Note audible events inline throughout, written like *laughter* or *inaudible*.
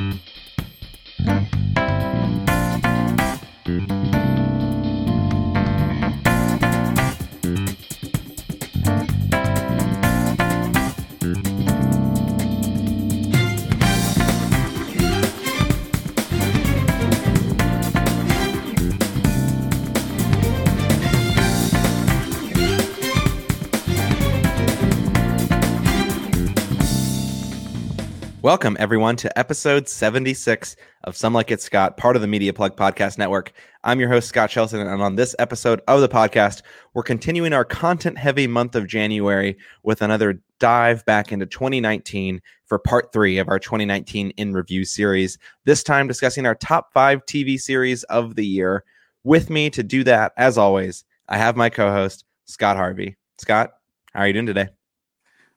Mm-hmm. Welcome, everyone, to episode 76 of Some Like It Scott, part of the Media Plug Podcast Network. I'm your host, Scott Shelton, and on this episode of the podcast, we're continuing our content heavy month of January with another dive back into 2019 for part three of our 2019 in review series. This time, discussing our top five TV series of the year. With me to do that, as always, I have my co host, Scott Harvey. Scott, how are you doing today?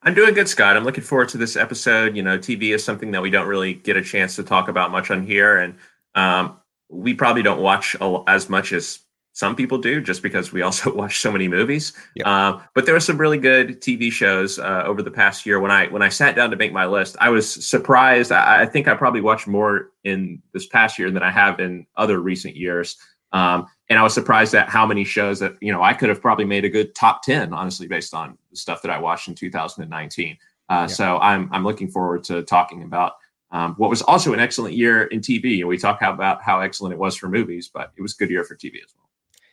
I'm doing good, Scott. I'm looking forward to this episode. You know, TV is something that we don't really get a chance to talk about much on here, and um, we probably don't watch as much as some people do, just because we *laughs* also watch so many movies. Yep. Uh, but there were some really good TV shows uh, over the past year. When I when I sat down to make my list, I was surprised. I, I, think I probably watched more in this past year than I have in other recent years. Um, and I was surprised at how many shows that you know I could have probably made a good top ten, honestly, based on the stuff that I watched in 2019. Uh, yeah. So I'm I'm looking forward to talking about um, what was also an excellent year in TV. And we talk about how excellent it was for movies, but it was a good year for TV as well.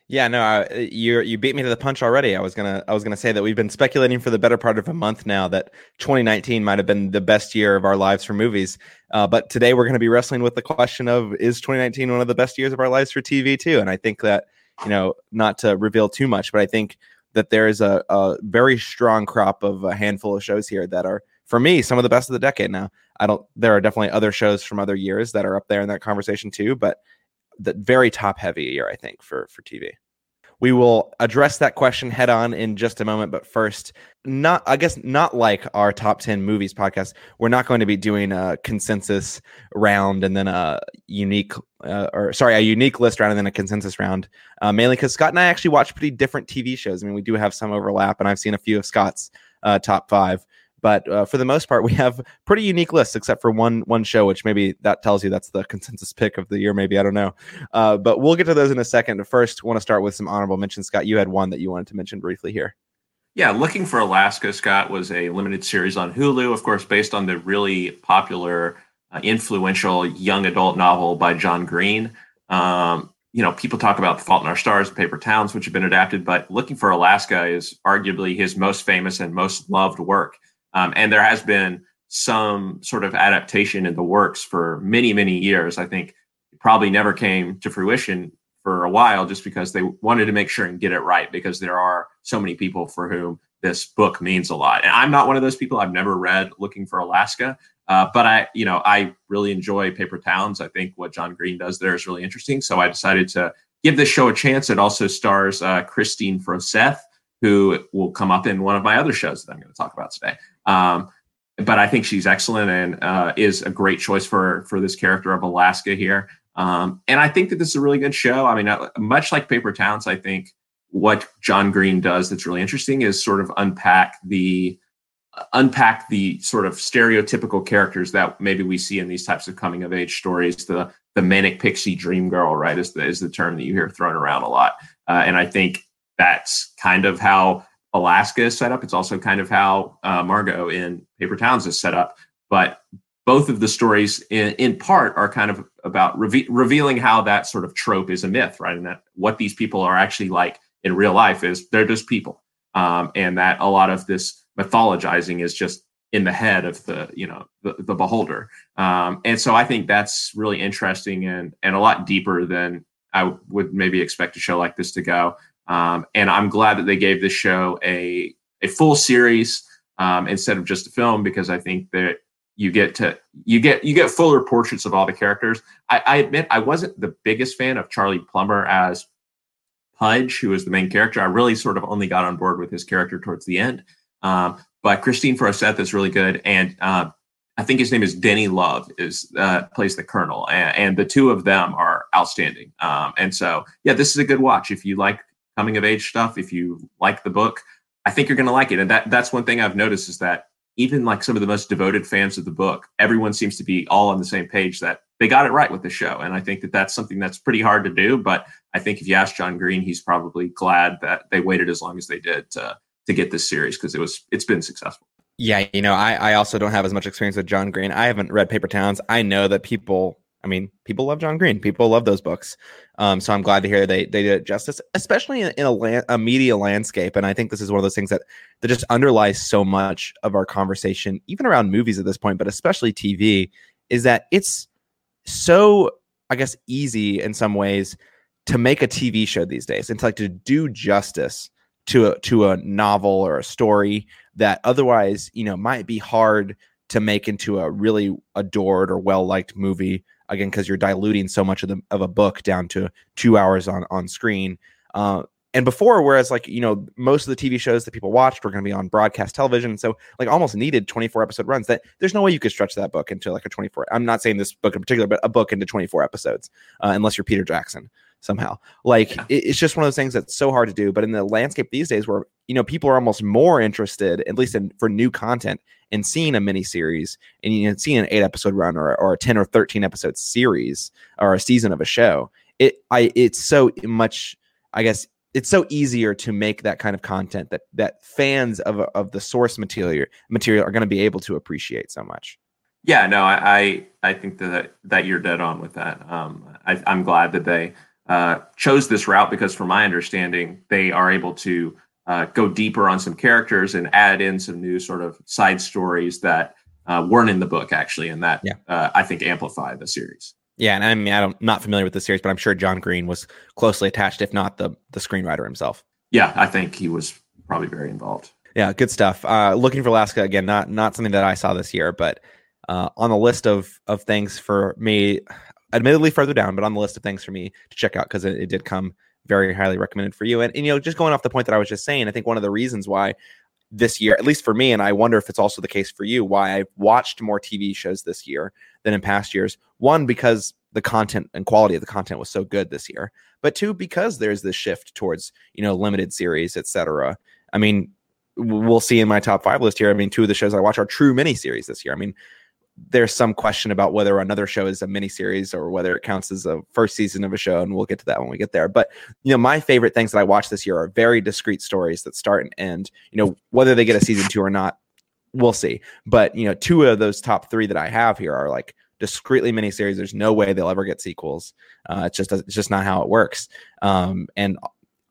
Yeah, no, uh, you you beat me to the punch already. I was gonna I was gonna say that we've been speculating for the better part of a month now that 2019 might have been the best year of our lives for movies. Uh, but today we're going to be wrestling with the question of is 2019 one of the best years of our lives for TV too? And I think that you know not to reveal too much, but I think that there is a, a very strong crop of a handful of shows here that are for me some of the best of the decade now. I don't. There are definitely other shows from other years that are up there in that conversation too, but the very top heavy year, I think, for for TV. We will address that question head on in just a moment, but first, not I guess not like our top ten movies podcast. We're not going to be doing a consensus round and then a unique, uh, or sorry, a unique list round and then a consensus round. Uh, mainly because Scott and I actually watch pretty different TV shows. I mean, we do have some overlap, and I've seen a few of Scott's uh, top five. But uh, for the most part, we have pretty unique lists, except for one one show, which maybe that tells you that's the consensus pick of the year. Maybe I don't know, uh, but we'll get to those in a second. First, want to start with some honorable mentions. Scott, you had one that you wanted to mention briefly here. Yeah, Looking for Alaska, Scott, was a limited series on Hulu, of course, based on the really popular, uh, influential young adult novel by John Green. Um, you know, people talk about The Fault in Our Stars, Paper Towns, which have been adapted, but Looking for Alaska is arguably his most famous and most loved work. Um, and there has been some sort of adaptation in the works for many, many years. I think it probably never came to fruition for a while just because they wanted to make sure and get it right because there are so many people for whom this book means a lot. And I'm not one of those people. I've never read Looking for Alaska, uh, but I, you know, I really enjoy Paper Towns. I think what John Green does there is really interesting. So I decided to give this show a chance. It also stars uh, Kristine Froseth, who will come up in one of my other shows that I'm going to talk about today. Um, but I think she's excellent and uh, is a great choice for for this character of Alaska here. Um, and I think that this is a really good show. I mean, uh, much like Paper Towns, I think what John Green does that's really interesting is sort of unpack the unpack the sort of stereotypical characters that maybe we see in these types of coming of age stories. The the manic pixie dream girl, right, is the is the term that you hear thrown around a lot. Uh, and I think that's kind of how Alaska is set up. It's also kind of how uh, Margot in Paper Towns is set up. But both of the stories, in, in part, are kind of about reve- revealing how that sort of trope is a myth, right? And that what these people are actually like in real life is they're just people, um, and that a lot of this mythologizing is just in the head of the you know the, the beholder. Um, and so I think that's really interesting and and a lot deeper than I would maybe expect a show like this to go. Um, and I'm glad that they gave this show a a full series um, instead of just a film because I think that you get to you get you get fuller portraits of all the characters. I, I admit I wasn't the biggest fan of Charlie Plummer as Pudge, who was the main character. I really sort of only got on board with his character towards the end. Um, but Kristine Froseth is really good, and uh, I think his name is Denny Love is uh, plays the Colonel, and, and, the two of them are outstanding. Um, and so, yeah, this is a good watch if you like coming of age stuff, if you like the book, I think you're going to like it. And that that's one thing I've noticed is that even like some of the most devoted fans of the book, everyone seems to be all on the same page that they got it right with the show. And I think that that's something that's pretty hard to do. But I think if you ask John Green, he's probably glad that they waited as long as they did to to get this series because it was it's been successful. Yeah, you know, I, I also don't have as much experience with John Green. I haven't read Paper Towns. I know that people I mean, people love John Green. People love those books. Um, so I'm glad to hear they they did justice, especially in, in a, land, a media landscape. And I think this is one of those things that that just underlies so much of our conversation, even around movies at this point, but especially TV, is that it's so I guess easy in some ways to make a TV show these days and to like to do justice to a to a novel or a story that otherwise you know might be hard to make into a really adored or well liked movie again because you're diluting so much of the of a book down to two hours on on screen. Uh, and before, whereas like you know most of the TV shows that people watched were going to be on broadcast television, so like almost needed 24 episode runs. That there's no way you could stretch that book into like a 24. I'm not saying this book in particular, but a book into 24 episodes, uh, unless you're Peter Jackson somehow. Like yeah. it, it's just one of those things that's so hard to do. But in the landscape these days, where you know people are almost more interested, at least in for new content, in seeing a mini series and you know, seeing an eight episode run or, or a 10 or 13 episode series or a season of a show. It I it's so much. I guess it's so easier to make that kind of content that that fans of of the source material material are going to be able to appreciate so much. Yeah, no, I I, I think that that you're dead on with that. Um, I, I'm glad that they uh, chose this route because, from my understanding, they are able to uh, go deeper on some characters and add in some new sort of side stories that uh, weren't in the book actually, and that yeah. Uh, I think amplify the series. Yeah, and I mean I'm not familiar with the series, but I'm sure John Green was closely attached, if not the the screenwriter himself. Yeah, I think he was probably very involved. Yeah, good stuff. Uh, looking for Alaska again, not not something that I saw this year, but uh, on the list of of things for me, admittedly further down, but on the list of things for me to check out because it, it, did come very highly recommended for you. And, and, you know, just going off the point that I was just saying, I think one of the reasons why this year, at least for me, and I wonder if it's also the case for you, why I've watched more TV shows this year than in past years. One, because the content and quality of the content was so good this year, but two, because there's this shift towards you know limited series, etc. I mean, we'll see in my top five list here. I mean, two of the shows I watch are true miniseries this year. I mean, there's some question about whether another show is a miniseries or whether it counts as a first season of a show, and we'll get to that when we get there. But you know, my favorite things that I watch this year are very discrete stories that start and end. You know, whether they get a season two or not, we'll see. But you know, two of those top three that I have here are like discreetly miniseries. There's no way they'll ever get sequels. Uh, it's just it's just not how it works. Um, and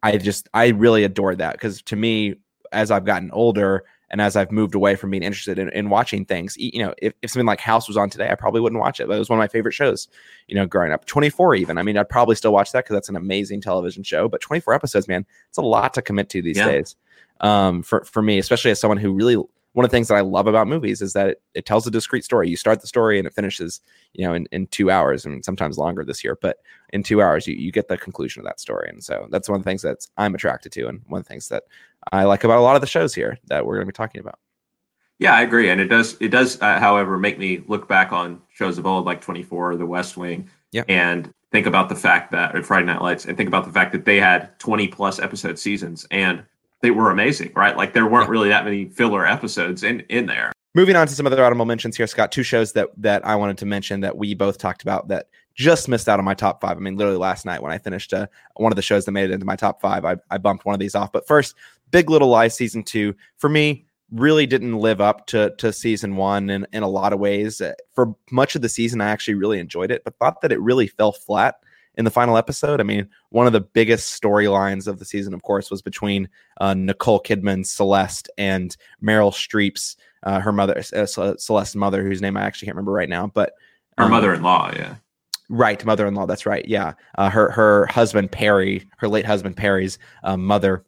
I just I really adore that because to me, as I've gotten older, and as I've moved away from being interested in, in watching things, you know, if, if something like House was on today, I probably wouldn't watch it. But it was one of my favorite shows, you know, growing up. 24 even. I mean, I'd probably still watch that because that's an amazing television show. But 24 episodes, man, it's a lot to commit to these yeah. days. Um, for for me, especially as someone who really one of the things that I love about movies is that it, it, tells a discrete story. You start the story and it finishes, you know, in, in two hours and sometimes longer this year, but in two hours you, you get the conclusion of that story. And so that's one of the things that I'm attracted to and one of the things that I like about a lot of the shows here that we're going to be talking about. Yeah, I agree, and it does. It does, uh, however, make me look back on shows of old like Twenty Four, or The West Wing, and think about the fact that or Friday Night Lights, and think about the fact that they had twenty plus episode seasons, and they were amazing, right? Like there weren't really that many filler episodes in in there. Moving on to some other audible mentions here, Scott. Two shows that that I wanted to mention that we both talked about that just missed out on my top five. I mean, literally last night when I finished uh, one of the shows that made it into my top five, I, I bumped one of these off. But first, Big Little Lies season two for me really didn't live up to to season one in, in a lot of ways. Uh, for much of the season, I actually really enjoyed it, but thought that it really fell flat in the final episode. I mean, one of the biggest storylines of the season, of course, was between uh, Nicole Kidman, Celeste, and Meryl Streep's uh, her mother, uh, Celeste's mother, whose name I actually can't remember right now, but her um, mother-in-law, yeah. Right, mother-in-law. That's right. Yeah, uh, her her husband Perry, her late husband Perry's um, mother,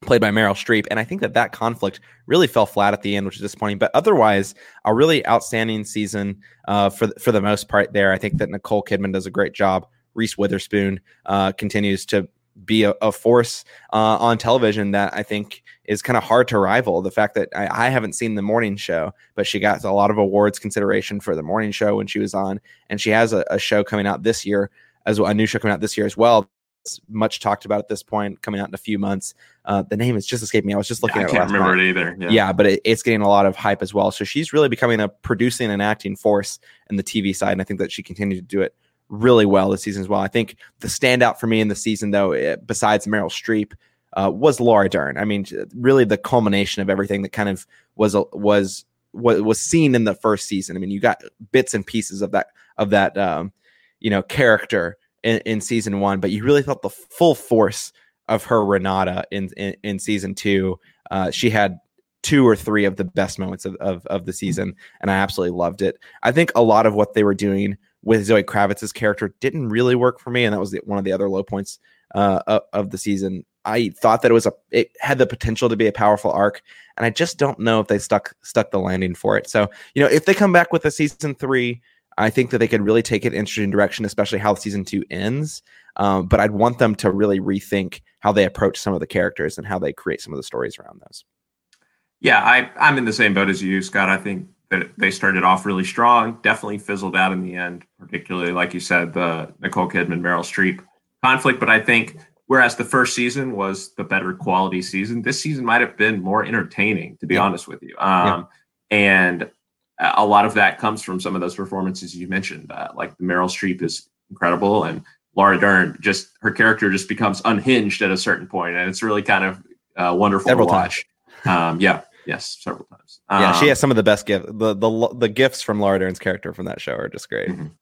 played by Meryl Streep. And I think that that conflict really fell flat at the end, which is disappointing. But otherwise, a really outstanding season uh, for for the most part. There, I think that Nicole Kidman does a great job. Reese Witherspoon uh, continues to be a, a force uh, on television that I think is kind of hard to rival. The fact that I, I, haven't seen the morning show, but she got a lot of awards consideration for the morning show when she was on, and she has a, a show coming out this year as well, a new show coming out this year as well It's much talked about at this point, coming out in a few months. Uh, the name is just escaping me. I was just looking Yeah, I at it can't remember night. it either. Yeah. Yeah, but it, it's getting a lot of hype as well. So she's really becoming a producing and acting force in the TV side, and I think that she continued to do it really well this season as well. I think the standout for me in the season, though, eh, besides Meryl Streep, uh, was Laura Dern. I mean, really the culmination of everything that kind of was was what was seen in the first season. I mean, you got bits and pieces of that of that um, you know character in, in season one, but you really felt the full force of her Renata in in, in season two. Uh, she had two or three of the best moments of, of of the season, and I absolutely loved it. I think a lot of what they were doing with Zoe Kravitz's character didn't really work for me, and that was the, one of the other low points uh, of, the season. I thought that it was a it had the potential to be a powerful arc, and I just don't know if they stuck stuck the landing for it. So you know, if they come back with a season three, I think that they could really take it interesting direction, especially how season two ends. Um, but I'd want them to really rethink how they approach some of the characters and how they create some of the stories around those. Yeah, I, I'm in the same boat as you, Scott. I think that they started off really strong, definitely fizzled out in the end, particularly, like you said, the Nicole Kidman, Meryl Streep conflict. But I think whereas the first season was the better quality season, this season might have been more entertaining, to be Yeah. honest with you. Um, And a lot of that comes from some of those performances you mentioned. Uh, like Meryl Streep is incredible, and Laura Dern just her character just becomes unhinged at a certain point, and it's really kind of uh, wonderful Several to watch. Um, yeah, yes, several times. yeah, she Um, has some of the best gifts. The the the gifts from Laura Dern's character from that show are just great. Mhm.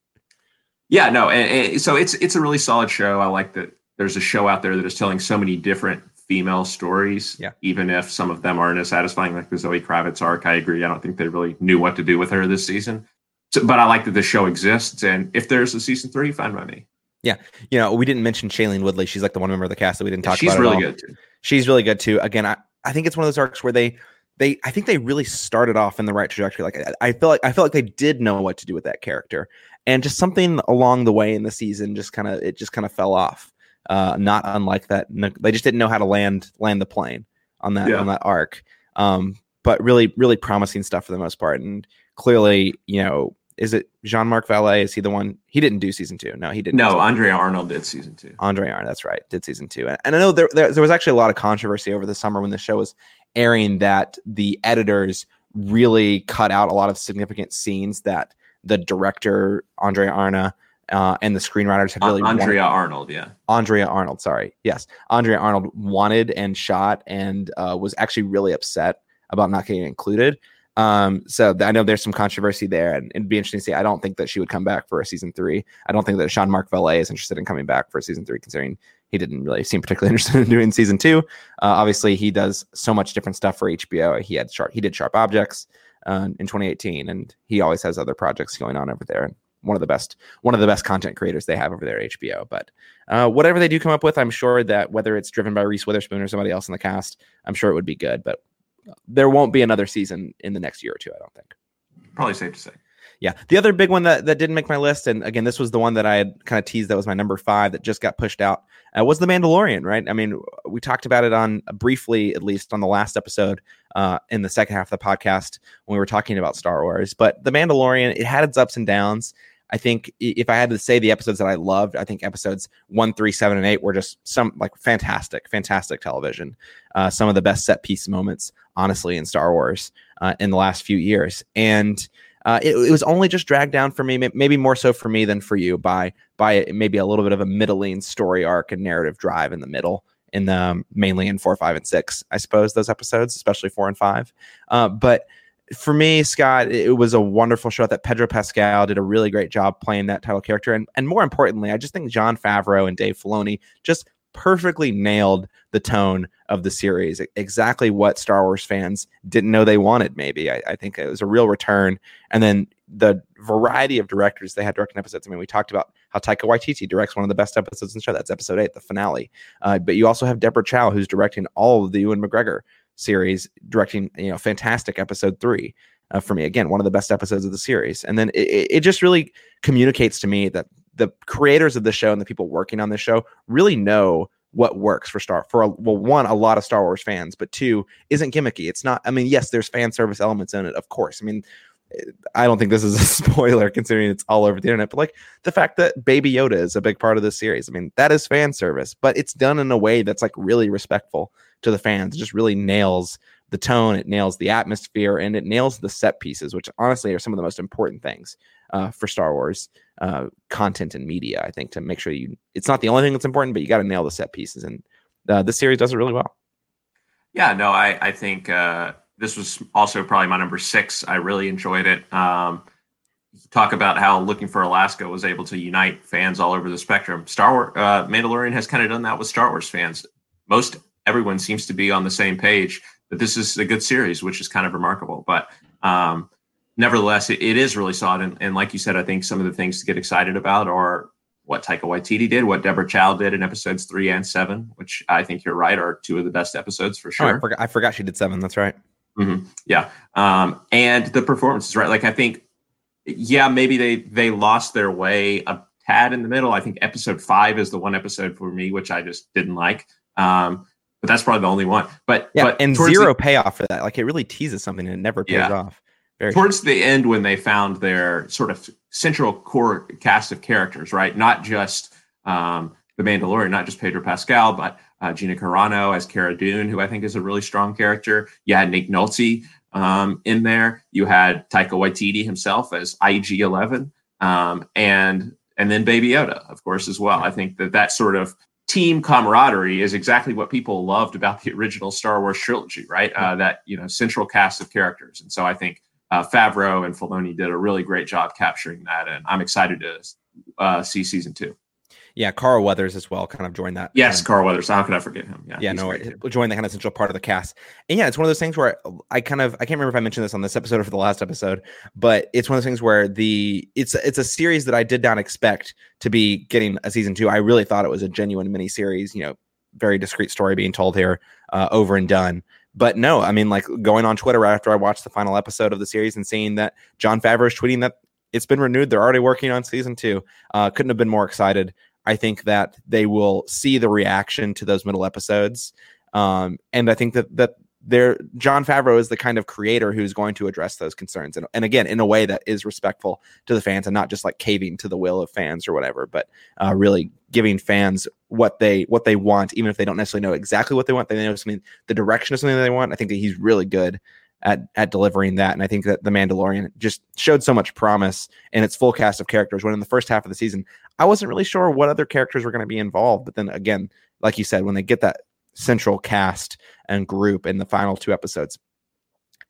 Yeah, no, and, and so it's it's a really solid show. I like that there's a show out there that is telling so many different female stories. Yeah. Even if some of them aren't as satisfying, like the Zoe Kravitz arc. I agree. I don't think they really knew what to do with her this season. So, but I like that the show exists, and if there's a season three, fine by me. Yeah, you know, we didn't mention Shailene Woodley. She's like the one member of the cast that we didn't talk She's about. at really all. good too. She's really good too. Again, I, I think it's one of those arcs where they they I think they really started off in the right trajectory. Like I, I feel like I feel like they did know what to do with that character, and just something along the way in the season just kind of it just kind of fell off. Uh, not unlike that, they just didn't know how to land land the plane on that Yeah. on that arc. Um, but really, really promising stuff for the most part, and clearly, you know, is it Jean Marc Vallée? Is he the one? He didn't do season two. No, he didn't. No, Andrea Arnold did season two. Andre Arnold, that's right, did season two, and, and I know there, there there was actually a lot of controversy over the summer when the show was airing that the editors really cut out a lot of significant scenes that the director Andrea Arna uh, and the screenwriters had really wanted- Andrea Arnold, yeah. Andrea Arnold, sorry. Yes. Andrea Arnold wanted and shot and uh, was actually really upset about not getting included. Um, so th- I know there's some controversy there, and it'd be interesting to see. I don't think that she would come back for a season three. I don't think that Jean Marc Vallée is interested in coming back for a season three, considering he didn't really seem particularly *laughs* interested in doing season two. Uh, obviously, he does so much different stuff for HBO. He had sharp, he did Sharp Objects uh, in 2018, and he always has other projects going on over there. And one of the best, one of the best content creators they have over there at HBO. But uh, whatever they do come up with, I'm sure that whether it's driven by Reese Witherspoon or somebody else in the cast, I'm sure it would be good. But there won't be another season in the next year or two. I don't think. Probably safe to say. Yeah. The other big one that, that didn't make my list, and again, this was the one that I had kind of teased that was my number five that just got pushed out, uh, was The Mandalorian, right? I mean, we talked about it on briefly, at least on the last episode uh, in the second half of the podcast when we were talking about Star Wars. But The Mandalorian, it had its ups and downs. I think if I had to say the episodes that I loved, I think episodes one, three, seven, and eight were just some like fantastic, fantastic television. Uh, some of the best set piece moments, honestly, in Star Wars uh, in the last few years. And uh, it, it was only just dragged down for me, maybe more so for me than for you, by by maybe a little bit of a middling story arc and narrative drive in the middle, in the um, mainly in four, five, and six, I suppose those episodes, especially four and five. Uh, but for me, Scott, it was a wonderful show that Pedro Pascal did a really great job playing that title character, and and more importantly, I just think Jon Favreau and Dave Filoni just perfectly nailed the tone of the series. Exactly what Star Wars fans didn't know they wanted. Maybe I, I think it was a real return, and then the variety of directors they had directing episodes. I mean, we talked about how Taika Waititi directs one of the best episodes in the show. That's episode eight, the finale. Uh, but you also have Deborah Chow, who's directing all of the Ewan McGregor series, directing you know fantastic episode three. Uh, for me, again, one of the best episodes of the series, and then it it just really communicates to me that the creators of the show and the people working on this show really know what works for Star for a, well one a lot of Star Wars fans, but two isn't gimmicky. It's not. I mean, yes, there's fan service elements in it, of course. I mean, I don't think this is a *laughs* spoiler considering it's all over the internet, but like the fact that Baby Yoda is a big part of this series. I mean, that is fan service, but it's done in a way that's like really respectful to the fans. It just really nails the tone, it nails the atmosphere, and it nails the set pieces, which honestly are some of the most important things uh, for Star Wars uh, content and media. I think to make sure you, it's not the only thing that's important, but you got to nail the set pieces, and uh, this series does it really well. Yeah, no, I I think uh, this was also probably my number six. I really enjoyed it. Um, talk about how looking for Alaska was able to unite fans all over the spectrum. Star Wars, uh, Mandalorian has kind of done that with Star Wars fans. Most everyone seems to be on the same page that this is a good series, which is kind of remarkable. But um, nevertheless, it, it is really solid. And, and, like you said, I think some of the things to get excited about are what Taika Waititi did, what Deborah Chow did in episodes three and seven, which I think you're right are two of the best episodes for sure. Oh, I, forgot, I, forgot, she did seven. That's right. Mm-hmm. Yeah, um, and the performances, right? Like I think, yeah, maybe they they lost their way a tad in the middle. I think episode five is the one episode for me which I just didn't like. Um, but that's probably the only one. But yeah, but and zero the, payoff for that. Like it really teases something and it never pays yeah. off. Very towards the end when they found their sort of central core cast of characters, right? Not just um, the Mandalorian, not just Pedro Pascal, but uh, Gina Carano as Cara Dune, who I think is a really strong character. You had Nick Nolte um, in there. You had Taika Waititi himself as IG Eleven, um, and and then Baby Yoda, of course, as well. I think that that sort of team camaraderie is exactly what people loved about the original Star Wars trilogy, right? Uh, that you know central cast of characters, and so I think uh, Favreau and Filoni did a really great job capturing that, and I'm excited to uh, see season two. Yeah, Carl Weathers as well kind of joined that. Yes, um, Carl Weathers. How could I forget him? Yeah, yeah, no, joined the kind of central part of the cast. And yeah, it's one of those things where I, I, kind of I can't remember if I mentioned this on this episode or for the last episode, but it's one of those things where the it's it's a series that I did not expect to be getting a season two. I really thought it was a genuine mini series, you know, very discreet story being told here, uh, over and done. But no, I mean, like going on Twitter right after I watched the final episode of the series and seeing that Jon Favreau is tweeting that it's been renewed. They're already working on season two. Uh, couldn't have been more excited. I think that they will see the reaction to those middle episodes. Um, and I think that that there Jon Favreau is the kind of creator who's going to address those concerns and, and again in a way that is respectful to the fans and not just like caving to the will of fans or whatever but uh, really giving fans what they what they want even if they don't necessarily know exactly what they want they know something the direction of something that they want i think that he's really good at at delivering that. And I think that the Mandalorian just showed so much promise in its full cast of characters. When in the first half of the season, I wasn't really sure what other characters were going to be involved. But then again, like you said, when they get that central cast and group in the final two episodes,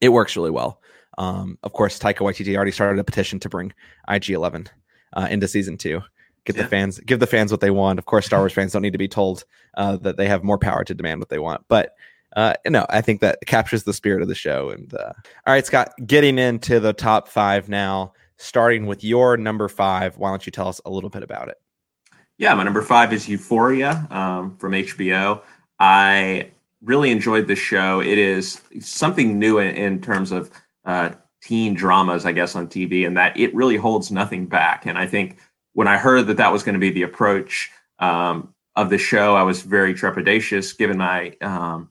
it works really well. Um, of course, Taika Waititi already started a petition to bring IG Eleven uh, into season two. Get yeah. the fans, give the fans what they want. Of course, Star Wars *laughs* fans don't need to be told uh, that they have more power to demand what they want. But uh, no, I think that captures the spirit of the show. And uh, all right, Scott, getting into the top five now, starting with your number five. Why don't you tell us a little bit about it? Yeah, my number five is Euphoria um, from HBO. I really enjoyed the show. It is something new in, in terms of uh, teen dramas, I guess, on TV, and that it really holds nothing back. And I think when I heard that that was going to be the approach um, of the show, I was very trepidatious, given my um,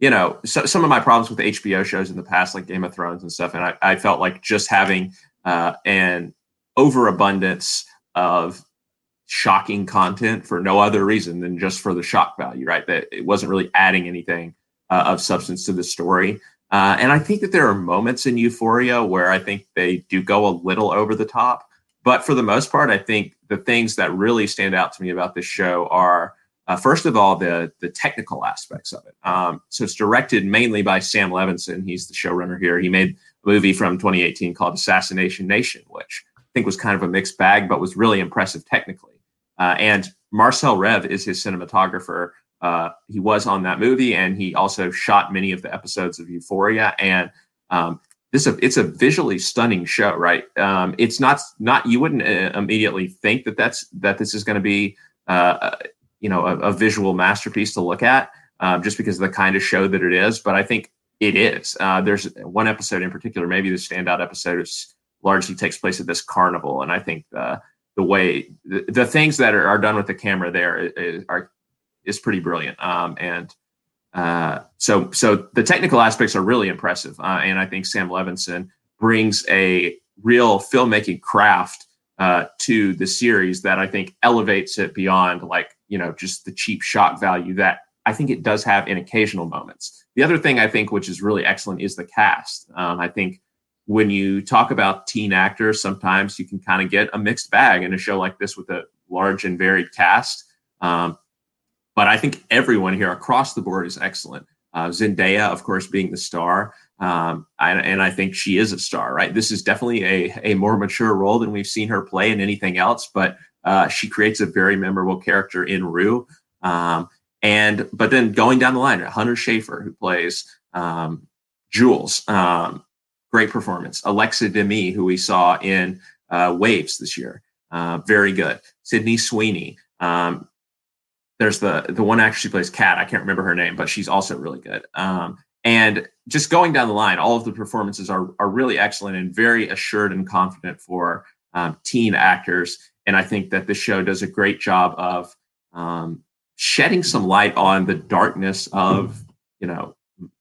you know, so, some of my problems with HBO shows in the past, like Game of Thrones and stuff, and I, I felt like just having uh, an overabundance of shocking content for no other reason than just for the shock value, right? That it wasn't really adding anything uh, of substance to the story. Uh, and I think that there are moments in Euphoria where I think they do go a little over the top. But for the most part, I think the things that really stand out to me about this show are uh, first of all, the the technical aspects of it. Um, so it's directed mainly by Sam Levinson. He's the showrunner here. He made a movie from 2018 called Assassination Nation, which I think was kind of a mixed bag, but was really impressive technically. Uh, and Marcell Rév is his cinematographer. Uh, he was on that movie, and he also shot many of the episodes of Euphoria. And um, this it's a visually stunning show, right? Um, it's not not you wouldn't uh, immediately think that that's that this is going to be uh, you know a, a visual masterpiece to look at um, just because of the kind of show that it is but i think it is uh, there's one episode in particular maybe the standout episode is largely takes place at this carnival and i think the way the, the things that are, are, done with the camera there is, are is pretty brilliant um, and uh, so so the technical aspects are really impressive uh, and i think sam levinson brings a real filmmaking craft uh, to the series that I think elevates it beyond like you know just the cheap shock value that I think it does have in occasional moments. The other thing I think which is really excellent is the cast. Um, I think when you talk about teen actors, sometimes you can kind of get a mixed bag in a show like this with a large and varied cast. Um, but I think everyone here across the board is excellent. Uh, Zendaya, of course, being the star, um, I, and I think she is a star. Right, this is definitely a a more mature role than we've seen her play in anything else. But uh, she creates a very memorable character in Rue. Um, and but then going down the line, Hunter Schafer, who plays um, Jules, um, great performance. Alexa Demie, who we saw in uh, Waves this year, uh, very good. Sydney Sweeney. Um, there's the the one actress who plays Kat. I can't remember her name, but she's also really good. Um, and just going down the line, all of the performances are are really excellent and very assured and confident for um, teen actors. And I think that this show does a great job of um, shedding some light on the darkness of you know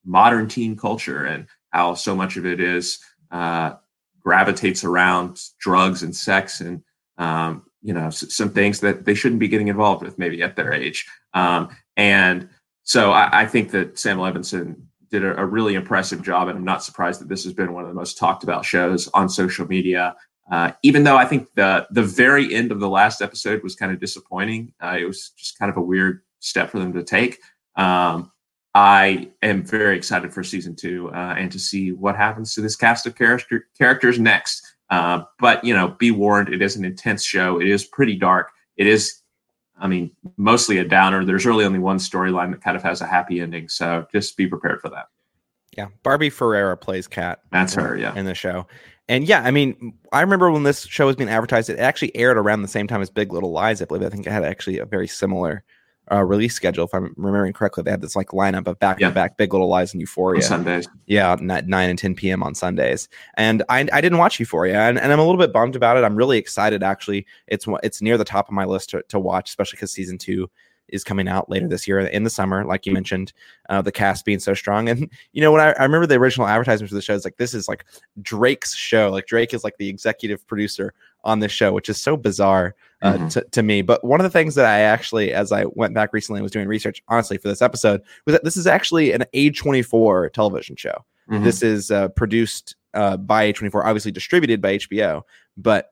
modern teen culture and how so much of it is uh, gravitates around drugs and sex and um, you know s- some things that they shouldn't be getting involved with maybe at their age. Um, and so I, I, think that sam levinson did a, a, really impressive job and i'm not surprised that this has been one of the most talked about shows on social media. Uh, even though i think the the very end of the last episode was kind of disappointing uh, it was just kind of a weird step for them to take. Um, I am very excited for season two uh, and to see what happens to this cast of character, characters next. Uh, but you know, be warned, it is an intense show. It is pretty dark. It is, I mean, mostly a downer. There's really only one storyline that kind of has a happy ending. So just be prepared for that. Yeah, Barbie Ferreira plays Kat. That's her. Yeah, in the show. And yeah, I mean, I remember when this show was being advertised, it actually aired around the same time as Big Little Lies. I believe. I think it had actually a very similar uh, release schedule. If I'm remembering correctly, they had this like lineup of back to back Big Little Lies and Euphoria. On Sundays. Yeah, nine and 10 p.m. on Sundays. And I, I didn't watch Euphoria, and, and I'm a little bit bummed about it. I'm really excited. Actually, it's it's near the top of my list to, to watch, especially because season two is coming out later this year in the summer, like you mentioned, uh, the cast being so strong. And you know, when I, I remember the original advertisement for the show, it's like this is like Drake's show. Like Drake is like the executive producer on this show, which is so bizarre uh, mm-hmm. to, to me. But one of the things that I actually, as I went back recently and was doing research, honestly, for this episode, was that this is actually an A24 television show. Mm-hmm. This is uh, produced uh, by A24, obviously distributed by HBO, but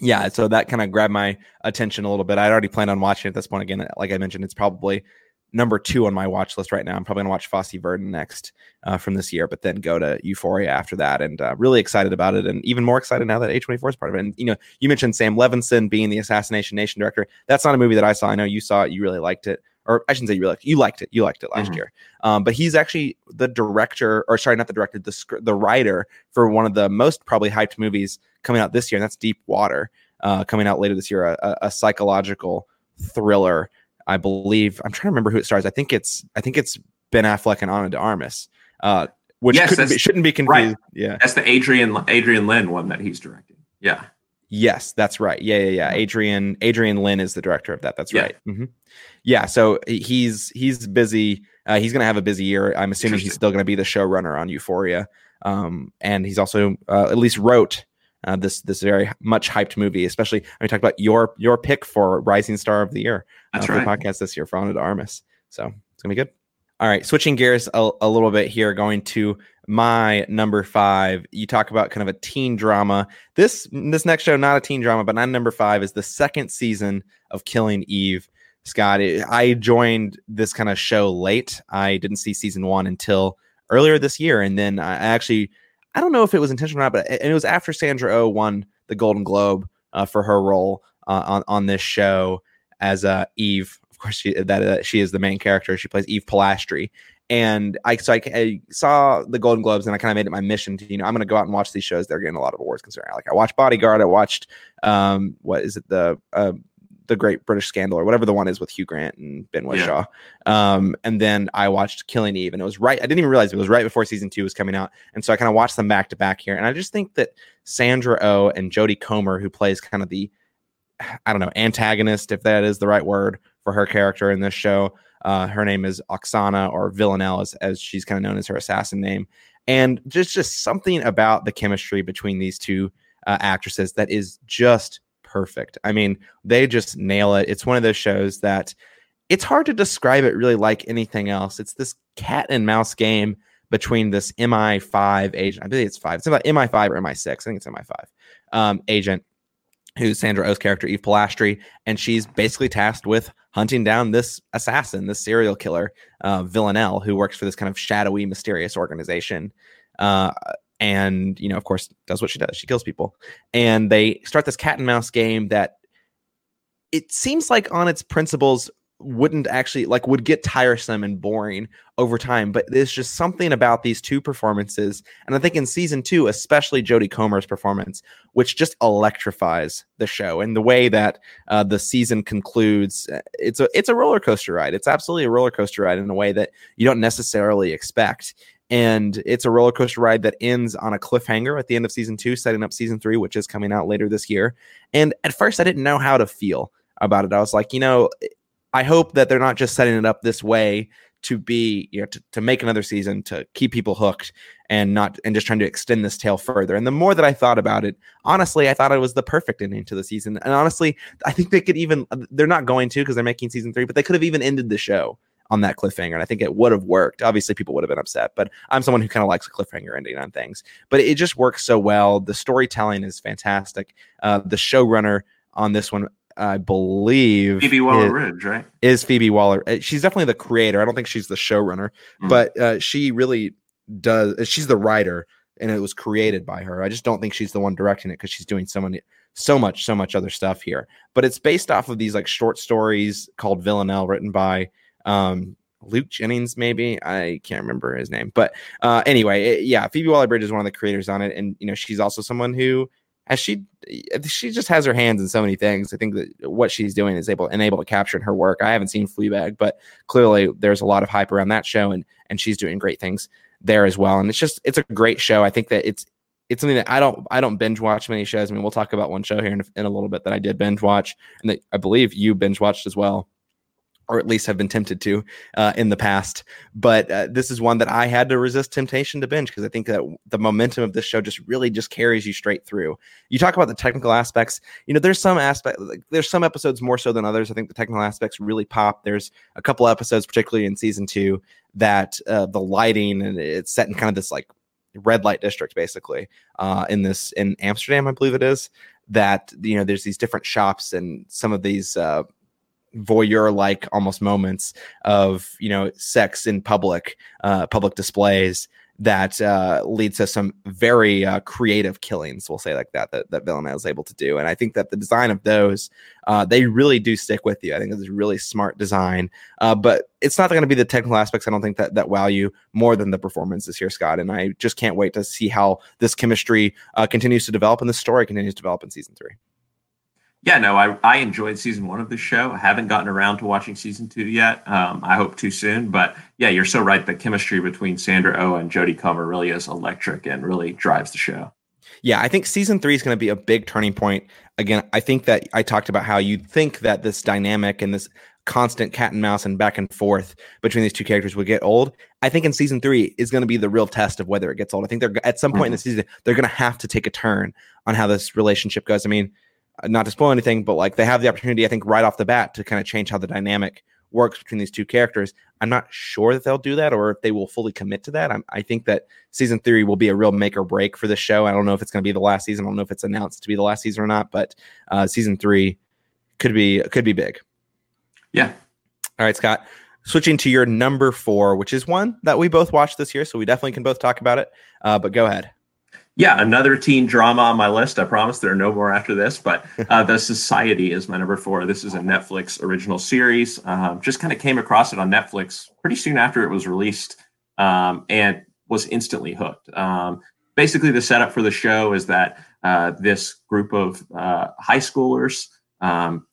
yeah, so that kind of grabbed my attention a little bit. I'd already planned on watching it at this point. Again, like I mentioned, it's probably number two on my watch list right now. I'm probably going to watch Fosse Verdon next uh, from this year, but then go to Euphoria after that. And uh, really excited about it, and even more excited now that A24 is part of it. And you know, you mentioned Sam Levinson being the Assassination Nation director. That's not a movie that I saw. I know you saw it. You really liked it. Or I shouldn't say you really liked it. You liked it. You liked it last mm-hmm. year. Um, but he's actually the director, or sorry, not the director, the the writer for one of the most probably hyped movies coming out this year, and that's Deep Water, uh, coming out later this year, a, a psychological thriller I believe I'm trying to remember who it stars. I think it's I think it's Ben Affleck and Ana de Armas, uh, which yes, be, shouldn't be confused. Right. Yeah, that's the Adrian Adrian Lyne one that he's directing. Yeah. Yes, that's right. Yeah, yeah, yeah. Adrian Adrian Lyne is the director of that. That's yeah. right. Mm-hmm. Yeah, so he's he's busy. Uh, he's gonna have a busy year. I'm assuming he's still gonna be the showrunner on Euphoria. Um, and he's also uh, at least wrote uh, this this very much hyped movie. Especially, when we talked about your your pick for Rising Star of the Year uh, That's right. the podcast this year for de Armas. So it's gonna be good. All right, switching gears a, a, little bit here, going to my number five. You talk about kind of a teen drama. This this next show, not a teen drama, but not number five, is the second season of Killing Eve. Scott, I joined this kind of show late. I didn't see season one until earlier this year, and then I actually I don't know if it was intentional or not, but it, was after Sandra oh won the Golden Globe uh, for her role uh, on on this show as uh, Eve. Of course, she, that uh, she is the main character. She plays Eve Polastri, and I so I, I saw the Golden Globes, and I kind of made it my mission to you know I'm going to go out and watch these shows. They're getting a lot of awards considering. Like I watched Bodyguard, I watched um what is it the uh, the Great British Scandal or whatever the one is with Hugh Grant and Ben Whishaw. Yeah. Um, and then I watched Killing Eve, and it was right. I didn't even realize it was right before season two was coming out, and so I kind of watched them back to back here. And I just think that Sandra O oh and Jodie Comer, who plays kind of the I don't know antagonist, if that is the right word for her character in this show. Uh, her name is Oksana or Villanelle, as, as she's kind of known as her assassin name. and just just something about the chemistry between these two uh, actresses that is just perfect. I mean, they just nail it. It's one of those shows that it's hard to describe it really like anything else. It's this cat and mouse game between this MI5 agent. I believe it's five. It's about MI5 or MI6. I think it's MI5 um, agent who's Sandra Oh's character, Eve Polastri, and she's basically tasked with hunting down this assassin, this serial killer, uh, Villanelle, who works for this kind of shadowy, mysterious organization. Uh, and, you know, of course, does what she does. She kills people. And they start this cat and mouse game that it seems like on its principles wouldn't actually like would get tiresome and boring over time but there's just something about these two performances and i think in season two especially jodie comer's performance which just electrifies the show and the way that uh, the season concludes uh, it's a it's a roller coaster ride it's absolutely a roller coaster ride in a way that you don't necessarily expect and it's a roller coaster ride that ends on a cliffhanger at the end of season two setting up season three which is coming out later this year and at first i didn't know how to feel about it i was like you know I hope that they're not just setting it up this way to be, you know, to, to make another season to keep people hooked and not and just trying to extend this tale further. And the more that I thought about it, honestly, I thought it was the perfect ending to the season. And honestly, I think they could even they're not going to because they're making season three, but they could have even ended the show on that cliffhanger. And I think it would have worked. Obviously, people would have been upset, but I'm someone who kind of likes a cliffhanger ending on things. But it just works so well. The storytelling is fantastic. Uh, the showrunner on this one I believe Phoebe Waller Bridge, right? Is Phoebe Waller? Uh, she's definitely the creator. I don't think she's the showrunner, mm. but uh, she really does. Uh, she's the writer, and it was created by her. I just don't think she's the one directing it because she's doing so many, so much, so much other stuff here. But it's based off of these like short stories called Villanelle, written by um, Luke Jennings, maybe I can't remember his name, but uh, anyway, it, yeah, Phoebe Waller Bridge is one of the creators on it, and you know she's also someone who as she she just has her hands in so many things. I think that what she's doing is able and able to capture in her work. I haven't seen Fleabag, but clearly there's a lot of hype around that show, and and she's doing great things there as well. And it's just it's a great show. I think that it's it's something that I don't I don't binge watch many shows. I mean, we'll talk about one show here in, in a little bit that I did binge watch, and that I believe you binge watched as well or at least have been tempted to uh, in the past. But uh, this is one that I had to resist temptation to binge because I think that the momentum of this show just really just carries you straight through. You talk about the technical aspects. You know, there's some aspect, like, there's some episodes more so than others. I think the technical aspects really pop. There's a couple episodes, particularly in season two, that uh, the lighting and it's set in kind of this like red light district, basically, uh, in this in Amsterdam, I believe it is. That you know, there's these different shops and some of these uh, voyeur like almost moments of you know sex in public uh, public displays that uh, leads to some very uh, creative killings we'll say like that that, that Villanelle is able to do. And i think that the design of those uh, they really do stick with you. I think it's a really smart design. Uh, but it's not going to be the technical aspects i don't think that that wow you more than the performances here scott. And i just can't wait to see how this chemistry uh, continues to develop and the story continues to develop in season three yeah, no, I, I enjoyed season one of the show. I haven't gotten around to watching season two yet. Um, I hope too soon. But yeah, you're so right. The chemistry between Sandra Oh and Jodie Comer really is electric and really drives the show. Yeah, I think season three is going to be a big turning point. Again, I think that I talked about how you think that this dynamic and this constant cat and mouse and back and forth between these two characters would get old. I think in season three is going to be the real test of whether it gets old. I think they're at some point mm-hmm. in the season they're going to have to take a turn on how this relationship goes. I mean, not to spoil anything, but like they have the opportunity, I think, right off the bat to kind of change how the dynamic works between these two characters. I'm not sure that they'll do that or if they will fully commit to that. I'm, i think that season three will be a real make or break for the show. I don't know if it's going to be the last season. I don't know if it's announced to be the last season or not, but uh, season three could be could be big. Yeah. All right, Scott. Switching to your number four, which is one that we both watched this year, so we definitely can both talk about it. Uh, but go ahead. Yeah, another teen drama on my list. I promise there are no more after this, but *laughs* uh, The Society is my number four. This is a Netflix original series. Um, just kind of came across it on Netflix pretty soon after it was released um, and was instantly hooked. Um, basically, the setup for the show is that uh, this group of uh, high schoolers um,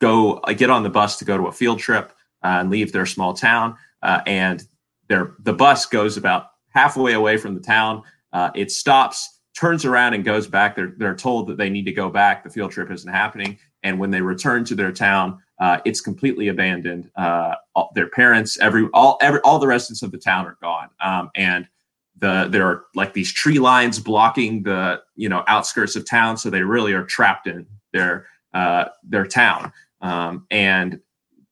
go uh, get on the bus to go to a field trip uh, and leave their small town. Uh, and their, the bus goes about halfway away from the town uh, it stops, turns around, and goes back. They're, they're told that they need to go back. The field trip isn't happening. And when they return to their town, uh, it's completely abandoned. Uh, all, their parents, every all every all the residents of the town are gone. Um, and the there are like these tree lines blocking the you know outskirts of town, so they really are trapped in their uh, their town, um, and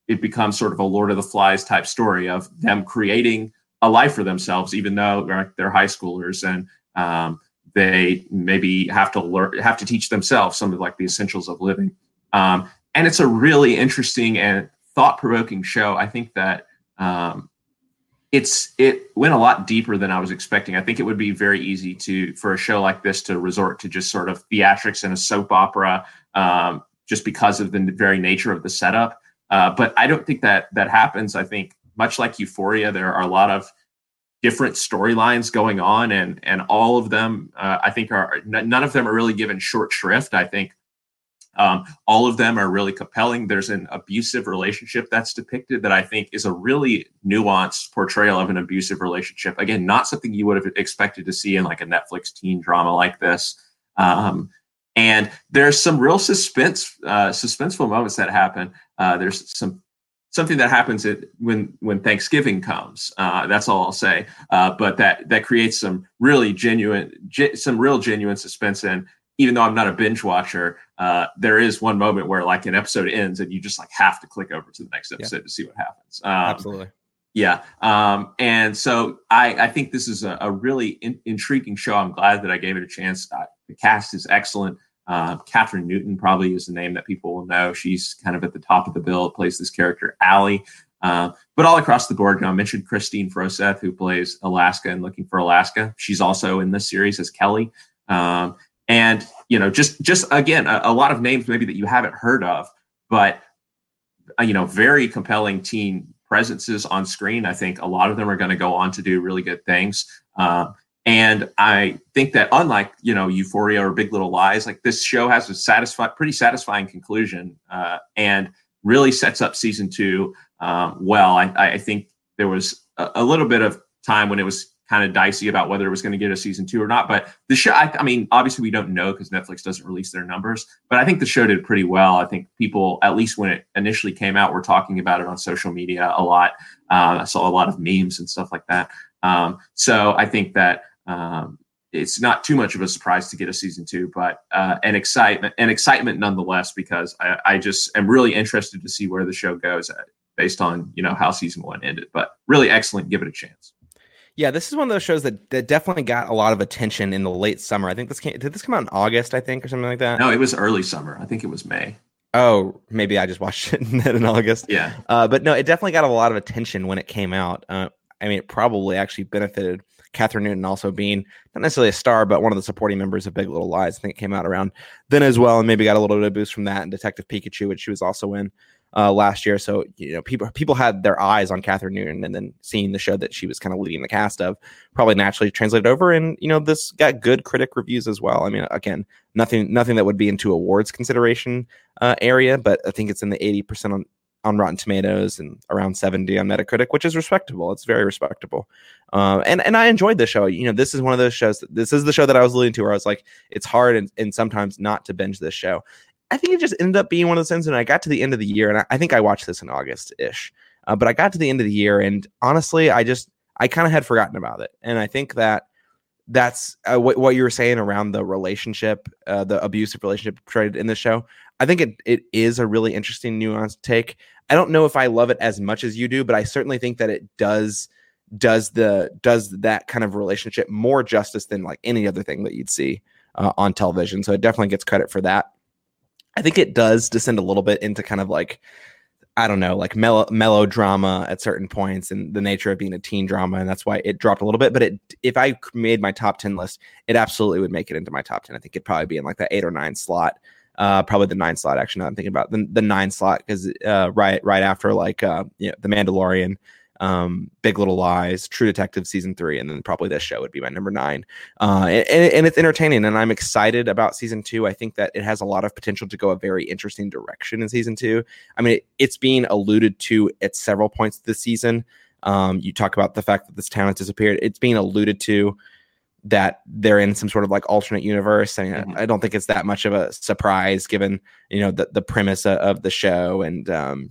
it becomes sort of a Lord of the Flies type story of them creating a life for themselves, even though they're, high schoolers and um, they maybe have to learn have to teach themselves some of like the essentials of living. Um, and it's a really interesting and thought provoking show. I think that um, it's it went a lot deeper than I was expecting. I think it would be very easy to for a show like this to resort to just sort of theatrics and a soap opera, um, just because of the very nature of the setup. Uh, but I don't think that that happens. I think much like Euphoria, there are a lot of different storylines going on, and and all of them, uh, I think, are none of them are really given short shrift. I think um, all of them are really compelling. There's an abusive relationship that's depicted that I think is a really nuanced portrayal of an abusive relationship. Again, not something you would have expected to see in like a Netflix teen drama like this. Um, and there's some real suspense, uh, suspenseful moments that happen. Uh, there's some something that happens at, when when Thanksgiving comes. Uh, that's all I'll say. Uh, but that that creates some really genuine, ge- some real genuine suspense. And even though I'm not a binge watcher, uh, there is one moment where like an episode ends and you just like have to click over to the next episode yeah. to see what happens. Um, Absolutely. Yeah. Um, and so I, I think this is a, a really in, intriguing show. I'm glad that I gave it a chance. Uh, the cast is excellent. Uh, Kathryn Newton probably is the name that people will know. She's kind of at the top of the bill, plays this character, Allie. Uh, but all across the board, you know, I mentioned Kristine Froseth, who plays Alaska and Looking for Alaska. She's also in this series as Kelly. Um, and you know just just again a, a, lot of names maybe that you haven't heard of but uh, you know very compelling teen presences on screen i think a lot of them are going to go on to do really good things uh, and i think that unlike you know euphoria or big little lies like this show has a satisfied pretty satisfying conclusion uh, and really sets up season two um, well I, I think there was a, a little bit of time when it was kind of dicey about whether it was going to get a season two or not. But the show, I, I mean, obviously we don't know because Netflix doesn't release their numbers, but I think the show did pretty well. I think people, at least when it initially came out, were talking about it on social media a lot. Uh, I saw a lot of memes and stuff like that. Um, so I think that um, it's not too much of a surprise to get a season two, but uh, an excitement, an excitement nonetheless, because I, I just am really interested to see where the show goes at, based on you know how season one ended. But really excellent. Give it a chance. Yeah, this is one of those shows that, that definitely got a lot of attention in the late summer. I think this came did this come out in August, I think, or something like that? No, it was early summer. I think it was May. Oh, maybe I just watched *laughs* it in August. Yeah. Uh, but no, it definitely got a lot of attention when it came out. Uh, I mean, it probably actually benefited Kathryn Newton also being not necessarily a star, but one of the supporting members of Big Little Lies. I think it came out around then as well, and maybe got a little bit of boost from that and Detective Pikachu, which she was also in uh, last year. So you know, people people had their eyes on Kathryn Newton, and then seeing the show that she was kind of leading the cast of, probably naturally translated over. And you know, this got good critic reviews as well. I mean, again, nothing nothing that would be into awards consideration uh, area, but I think it's in the eighty percent on Rotten Tomatoes and around 70 on Metacritic, which is respectable. It's very respectable. Uh, and and I enjoyed the show. You know, this is one of those shows. That, this is the show that I was alluding to, where I was like, it's hard and, and sometimes not to binge this show. I think it just ended up being one of those things. And I got to the end of the year, and I, I think I watched this in August ish. Uh, but I got to the end of the year, and honestly, I just I kind of had forgotten about it. And I think that that's uh, what, what you were saying around the relationship, uh, the abusive relationship portrayed in the show. I think it it is a really interesting nuanced take. I don't know if I love it as much as you do, but I certainly think that it does does the does that kind of relationship more justice than like any other thing that you'd see uh, on television. So it definitely gets credit for that. I think it does descend a little bit into kind of like I don't know, like mellow melodrama at certain points and the nature of being a teen drama, and that's why it dropped a little bit. But it, if I made my top ten list, it absolutely would make it into my top ten. I think it'd probably be in like the eight or nine slot, uh, probably the nine slot. Actually, now I'm thinking about the, the nine slot because uh, right right after like uh, you know, the Mandalorian, um, Big Little Lies, True Detective season three, and then probably this show would be my number nine. Uh, and, and, it's entertaining, and I'm excited about season two. I think that it has a lot of potential to go a very interesting direction in season two. I mean, it, it's being alluded to at several points this season. Um, you talk about the fact that this town has disappeared. It's being alluded to that they're in some sort of like alternate universe. I, mean, mm-hmm. I don't think it's that much of a surprise given you know the the premise of, of the show and um,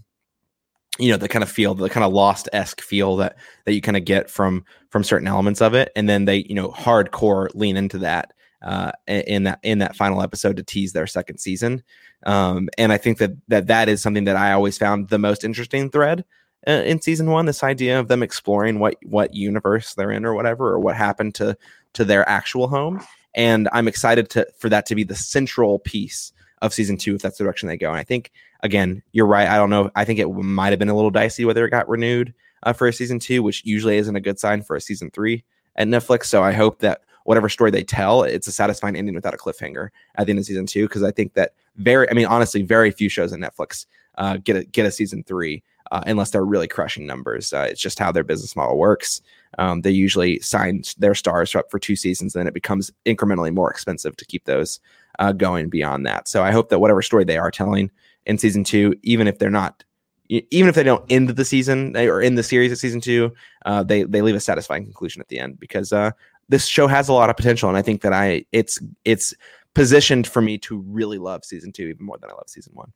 you know the kind of feel the kind of lost esque feel that that you kind of get from from certain elements of it and then they you know hardcore lean into that uh in that in that final episode to tease their second season um and i think that that that is something that i always found the most interesting thread uh, in season one this idea of them exploring what what universe they're in or whatever or what happened to to their actual home and i'm excited to for that to be the central piece of season two if that's the direction they go and i think again, you're right. I don't know. I think it might have been a little dicey whether it got renewed uh, for a season two, which usually isn't a good sign for a season three at Netflix. So I hope that whatever story they tell, it's a satisfying ending without a cliffhanger at the end of season two. Because I think that very, I mean, honestly, very few shows on Netflix uh, get a get a season three. Uh, unless they're really crushing numbers, uh, it's just how their business model works. Um, they usually sign their stars up for two seasons, and then it becomes incrementally more expensive to keep those uh, going beyond that. So I hope that whatever story they are telling in season two, even if they're not, even if they don't end the season or in the series of season two, uh, they they leave a satisfying conclusion at the end because uh, this show has a lot of potential, and I think that I it's it's positioned for me to really love season two even more than I love season one.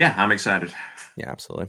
Yeah, I'm excited. Yeah, absolutely.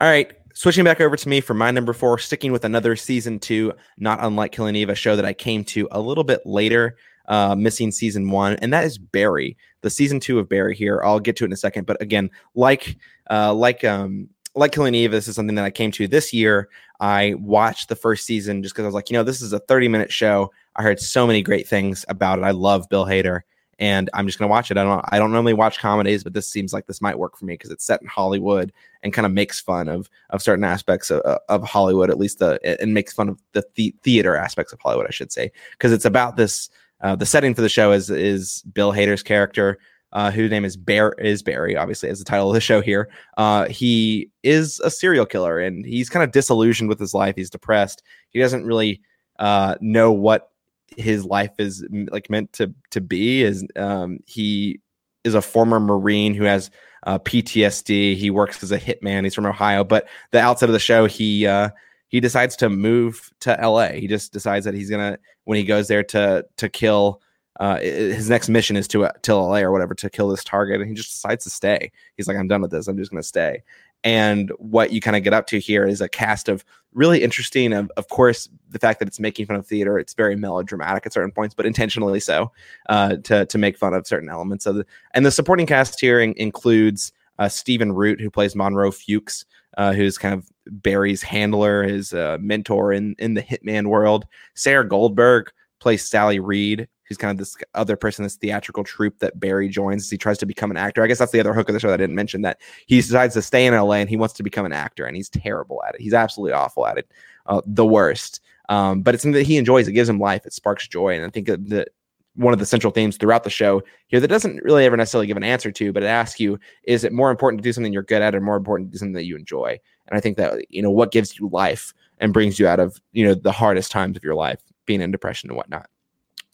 All right, switching back over to me for my number four, sticking with another season two, not unlike Killing Eve, a show that I came to a little bit later uh, missing season one, and that is Barry, the season two of Barry. Here, I'll get to it in a second. But again, like uh, like um, like Killing Eve, this is something that I came to this year. I watched the first season just because I was like, you know, this is a 30 minute show. I heard so many great things about it. I love Bill Hader, and I'm just gonna watch it. I don't I don't normally watch comedies, but this seems like this might work for me because it's set in Hollywood and kind of makes fun of of certain aspects of, of Hollywood, at least the and makes fun of the, the theater aspects of Hollywood, I should say, because it's about this uh, the setting for the show is is Bill Hader's character, uh, whose name is Bear is Barry, obviously as the title of the show here. Uh, he is a serial killer, and he's kind of disillusioned with his life. He's depressed. He doesn't really uh, know what his life is like meant to to be. Is um, he is a former Marine who has uh, PTSD. He works as a hitman. He's from Ohio, but the outset of the show, he uh, he decides to move to LA. He just decides that he's gonna when he goes there to to kill. Uh, his next mission is to uh, to LA or whatever to kill this target, and he just decides to stay. He's like, I'm done with this. I'm just gonna stay. And what you kind of get up to here is a cast of really interesting. Of of course, the fact that it's making fun of theater. It's very melodramatic at certain points, but intentionally so uh, to to make fun of certain elements of it. And the supporting cast here in, includes uh, Stephen Root, who plays Monroe Fuchs, uh, who's kind of Barry's handler, his uh, mentor in in the hitman world. Sarah Goldberg plays Sally Reed, who's kind of this other person, this theatrical troupe that Barry joins as he tries to become an actor. I guess that's the other hook of the show that I didn't mention that he decides to stay in LA and he wants to become an actor, and he's terrible at it. He's absolutely awful at it, uh, the worst. Um, but it's something that he enjoys. It gives him life. It sparks joy, and I think that one of the central themes throughout the show here that doesn't really ever necessarily give an answer to, but it asks you, is it more important to do something you're good at or more important to do something that you enjoy? And I think that, you know, what gives you life and brings you out of, you know, the hardest times of your life, being in depression and whatnot,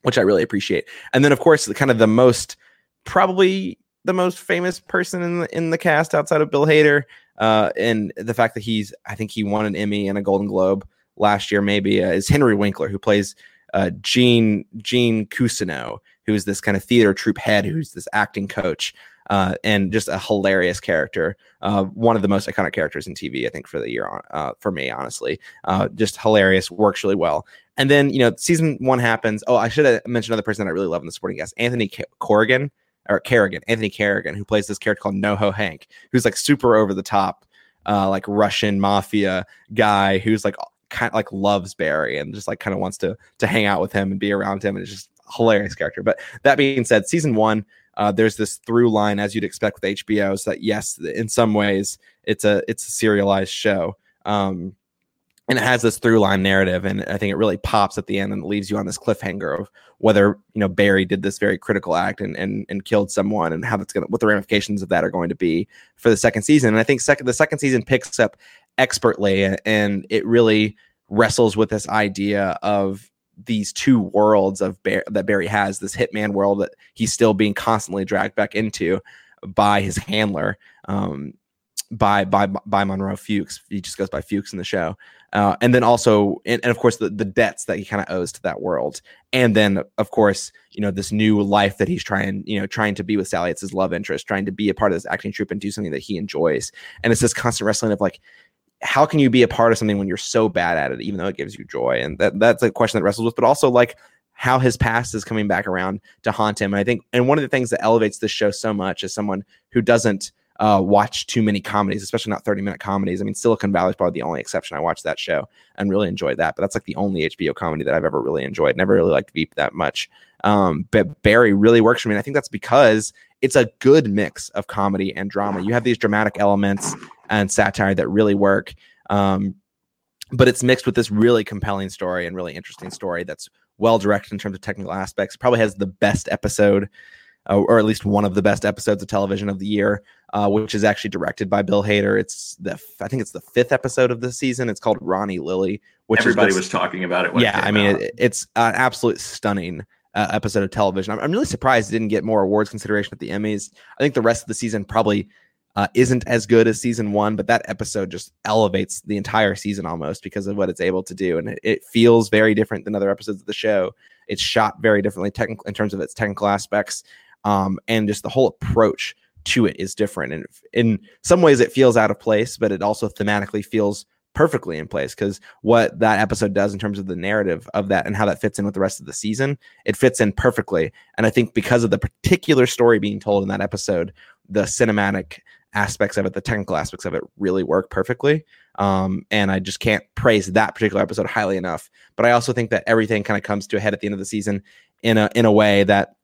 which I really appreciate. And then, of course, the kind of the most, probably the most famous person in the, in the cast outside of Bill Hader, uh, and the fact that he's, I think he won an Emmy and a Golden Globe last year, maybe, uh, is Henry Winkler, who plays uh, Gene Gene Cousineau, who's this kind of theater troupe head, who's this acting coach, uh, and just a hilarious character. Uh, one of the most iconic characters in TV, I think, for the year. Uh, for me, honestly, uh, just hilarious, works really well. And then you know, season one happens. Oh, I should have mentioned another person that I really love in the supporting cast, Anthony Corrigan or Carrigan, Anthony Kerrigan, who plays this character called NoHo Hank, who's like super over the top. Uh, like Russian mafia guy who's like kind of like loves Barry and just like kind of wants to to hang out with him and be around him and it's just hilarious character. But that being said, season one, uh, there's this through line as you'd expect with HBO, so that yes, in some ways it's a it's a serialized show. Um, and it has this through line narrative, and I think it really pops at the end and leaves you on this cliffhanger of whether you know Barry did this very critical act and and, and killed someone, and how that's gonna what the ramifications of that are going to be for the second season. And I think second the second season picks up expertly and it really wrestles with this idea of these two worlds of Bear, that Barry has this hitman world that he's still being constantly dragged back into by his handler um, by by by Monroe Fuchs. He just goes by Fuchs in the show. Uh, and then also, and, and, of course, the, the debts that he kind of owes to that world, and then of course, you know, this new life that he's trying, you know, trying to be with Sally. It's his love interest, trying to be a part of this acting troupe and do something that he enjoys. And it's this constant wrestling of like, how can you be a part of something when you're so bad at it, even though it gives you joy? And that that's a question that wrestles with, but also like how his past is coming back around to haunt him. And I think, and one of the things that elevates this show so much is someone who doesn't uh, watch too many comedies, especially not 30 minute comedies. I mean, Silicon Valley is probably the only exception. I watched that show and really enjoyed that, but that's like the only HBO comedy that I've ever really enjoyed. Never really liked Veep that much. Um, but Barry really works for me. And I think that's because it's a good mix of comedy and drama. You have these dramatic elements and satire that really work. Um, but it's mixed with this really compelling story and really interesting story that's well directed in terms of technical aspects. Probably has the best episode uh, or at least one of the best episodes of television of the year, uh, which is actually directed by Bill Hader. It's the I think it's the fifth episode of the season. It's called Ronny Lily, which everybody was talking about it. yeah, I mean, it, it's an absolute stunning. Uh, episode of television. I'm, I'm, really surprised it didn't get more awards consideration at the Emmys. I think the rest of the season probably uh, isn't as good as season one, but that episode just elevates the entire season almost because of what it's able to do, and it, it feels very different than other episodes of the show. It's shot very differently technical in terms of its technical aspects um, and just the whole approach to it is different. And in some ways, it feels out of place, but it also thematically feels perfectly in place because what that episode does in terms of the narrative of that and how that fits in with the rest of the season, it fits in perfectly. And I think because of the particular story being told in that episode, the cinematic aspects of it, the technical aspects of it really work perfectly. Um, and I just can't praise that particular episode highly enough. But I also think that everything kind of comes to a head at the end of the season in a in a way that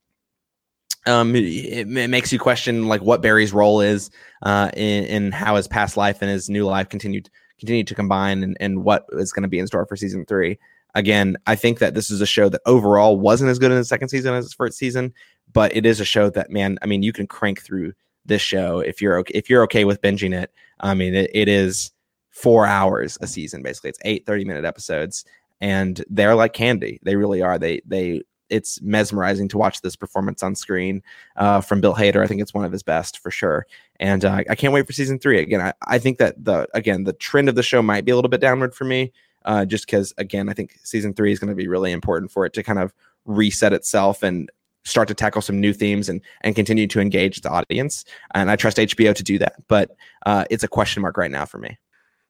um, it, it, makes you question like what Barry's role is uh, in, in how his past life and his new life continued continue to combine and, and what is going to be in store for season three. Again, I think that this is a show that overall wasn't as good in the second season as its first season, but it is a show that man, I mean, you can crank through this show if you're okay if you're okay with binging it. I mean, it, it is four hours a season basically. It's eight 30 minute episodes and they're like candy. They really are. They they it's mesmerizing to watch this performance on screen uh, from Bill Hader. I think it's one of his best for sure, and uh, I can't wait for season three. Again, I, I think that the again the trend of the show might be a little bit downward for me, uh, just because again I think season three is going to be really important for it to kind of reset itself and start to tackle some new themes and and continue to engage the audience. And I trust HBO to do that, but uh, it's a question mark right now for me.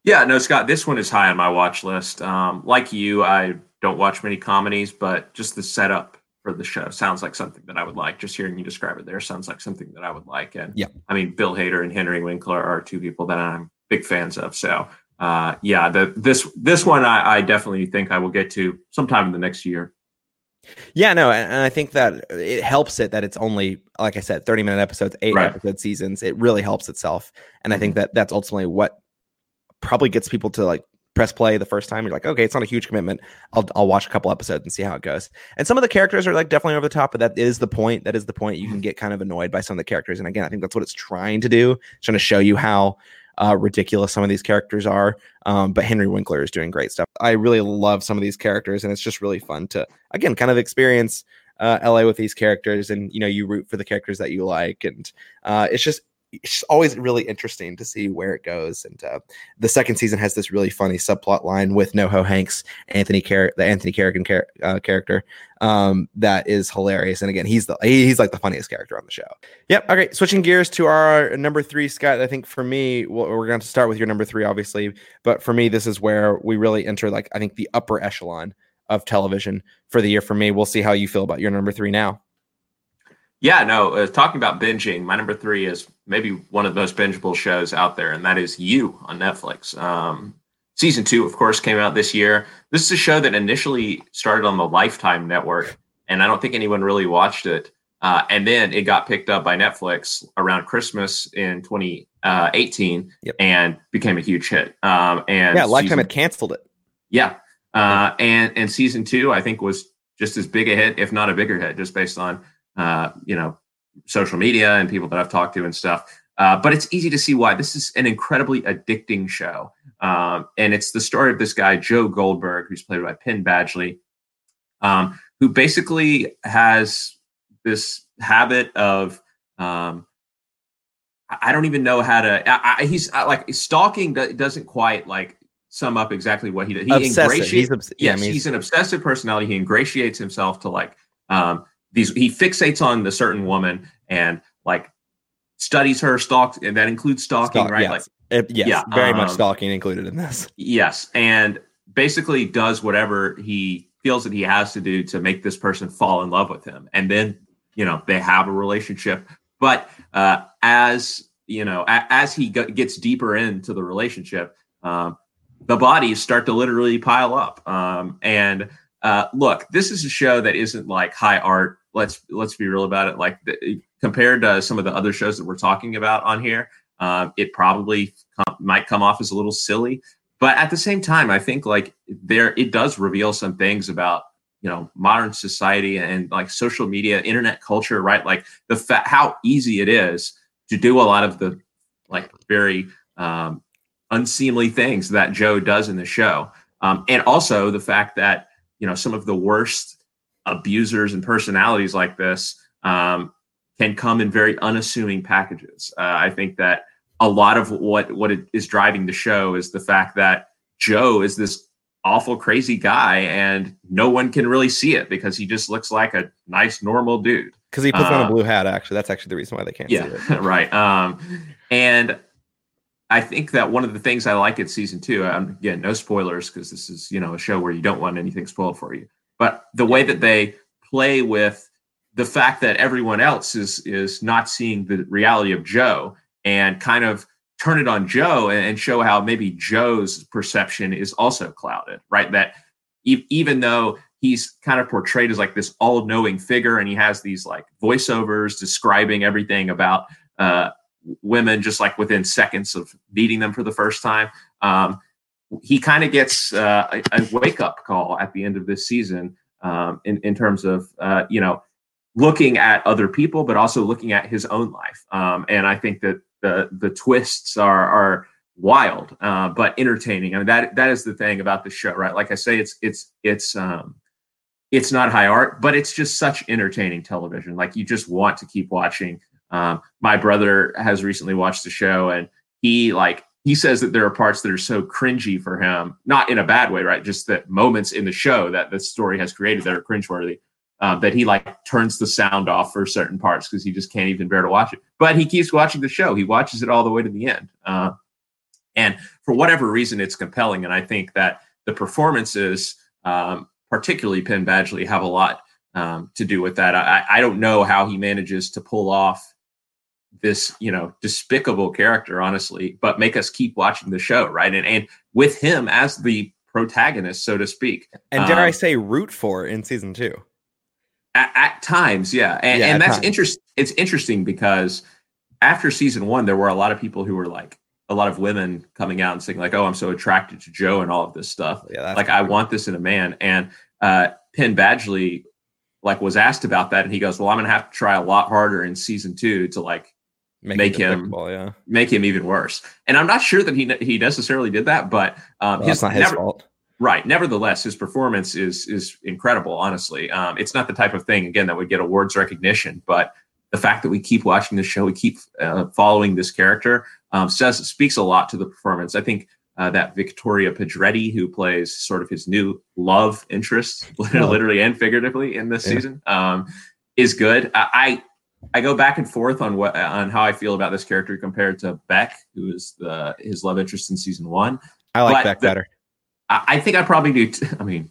Yeah, no, Scott, this one is high on my watch list. Um, like you, I don't watch many comedies, but just the setup for the show sounds like something that I would like. Just hearing you describe it there sounds like something that I would like. And yeah, I mean, Bill Hader and Henry Winkler are two people that I'm big fans of. So uh, yeah, the this this one I, I definitely think I will get to sometime in the next year. Yeah, no, and I think that it helps it that it's only, like I said, 30 minute episodes, eight right. episode seasons. It really helps itself. And I think mm-hmm. that that's ultimately what probably gets people to like press play the first time, you're like, okay, it's not a huge commitment. I'll I'll watch a couple episodes and see how it goes. And some of the characters are like definitely over the top, but that is the point. That is the point. You can mm-hmm. get kind of annoyed by some of the characters. And again, I think that's what it's trying to do. It's trying to show you how uh, ridiculous some of these characters are. Um, but Henry Winkler is doing great stuff. I really love some of these characters, and it's just really fun to again kind of experience uh, LA with these characters, and you know you root for the characters that you like, and uh, it's just it's always really interesting to see where it goes. And uh, the second season has this really funny subplot line with NoHo Hanks, Anthony Car- the Anthony Carrigan char- uh, character, um, that is hilarious. And again, he's the he's like the funniest character on the show. Yep. Okay, switching gears to our number three, Scott. I think for me, we're going to start with your number three, obviously, but for me, this is where we really enter like I think the upper echelon of television for the year. For me, we'll see how you feel about your number three now. Yeah, no, uh, talking about binging, my number three is maybe one of the most bingeable shows out there, and that is You on Netflix. Um, season two, of course, came out this year. This is a show that initially started on the Lifetime network, and I don't think anyone really watched it. Uh, and then it got picked up by Netflix around Christmas in 2018 yep. and became a huge hit. Um, and yeah, Lifetime season, had canceled it. Yeah, uh, and and season two, I think, was just as big a hit, if not a bigger hit, just based on uh, you know, social media and people that I've talked to and stuff. Uh, but it's easy to see why this is an incredibly addicting show. Um, and it's the story of this guy, Joe Goldberg, who's played by Penn Badgley, um, who basically has this habit of, um, I, don't even know how to. I, I, he's I, like stalking doesn't quite like sum up exactly what he does. He obsessive. ingratiates. He's obs- yes, yeah, I mean, he's, he's an obsessive personality. He ingratiates himself to like um, these. He fixates on the certain woman and like studies her, stalks, and that includes stalking, Stalk, right? Yes. Like, it, yes, yeah, very um, much stalking included in this. Yes, and basically does whatever he feels that he has to do to make this person fall in love with him, and then you know they have a relationship. But uh, as you know, a- as he g- gets deeper into the relationship, um, the bodies start to literally pile up. Um, and uh, look, this is a show that isn't like high art. Let's let's be real about it. Like the, compared to some of the other shows that we're talking about on here, um, it probably com- might come off as a little silly. But at the same time, I think like there it does reveal some things about you know modern society and like social media, internet culture, right? Like the fa- how easy it is to do a lot of the like very um, unseemly things that Joe does in the show, um, and also the fact that you know some of the worst abusers and personalities like this um, can come in very unassuming packages. Uh, I think that a lot of what what is driving the show is the fact that Joe is this awful crazy guy and no one can really see it because he just looks like a nice normal dude because he puts uh, on a uh, blue hat actually that's actually the reason why they can't yeah see it. *laughs* right um and i think that one of the things i like at season two um, again no spoilers because this is you know a show where you don't want anything spoiled for you but the way that they play with the fact that everyone else is is not seeing the reality of joe and kind of turn it on Joe and show how maybe Joe's perception is also clouded, right? That e- even though he's kind of portrayed as like this all-knowing figure and he has these like voiceovers describing everything about uh, women just like within seconds of meeting them for the first time um, he kind of gets uh, a, a wake-up call at the end of this season um, in, in terms of uh, you know looking at other people but also looking at his own life um, and i think that the the twists are are wild uh, but entertaining. I mean that that is the thing about the show, right? Like I say, it's it's it's um it's not high art, but it's just such entertaining television. Like you just want to keep watching. Um, my brother has recently watched the show, and he like he says that there are parts that are so cringy for him, not in a bad way, right? Just that moments in the show that the story has created that are cringeworthy uh, that he like turns the sound off for certain parts because he just can't even bear to watch it. But he keeps watching the show. He watches it all the way to the end. Uh, and for whatever reason, it's compelling. And I think that the performances, um, particularly Penn Badgley, have a lot um, to do with that. I, I don't know how he manages to pull off this, you know, despicable character, honestly, but make us keep watching the show, right? And and with him as the protagonist, so to speak. And dare um, I say, root for in season two. At, at times, yeah, and, yeah, and that's interesting. It's interesting because after season one, there were a lot of people who were like, a lot of women coming out and saying like, "Oh, I'm so attracted to Joe and all of this stuff. Yeah, like I want this in a man." And uh, Penn Badgley like was asked about that, and he goes, "Well, I'm going to have to try a lot harder in season two to like make, make him yeah. make him even worse." And I'm not sure that he he necessarily did that, but um, well, his, not his never, fault. Right. Nevertheless, his performance is is incredible. Honestly, um, it's not the type of thing again that would get awards recognition, but the fact that we keep watching the show, we keep uh, following this character, um, says speaks a lot to the performance. I think uh, that Victoria Pedretti, who plays sort of his new love interest, *laughs* literally and figuratively in this yeah. season, um, is good. I, I go back and forth on what on how I feel about this character compared to Beck, who is the his love interest in season one. I like but Beck the, better. I, think I probably do. T- *laughs* I mean,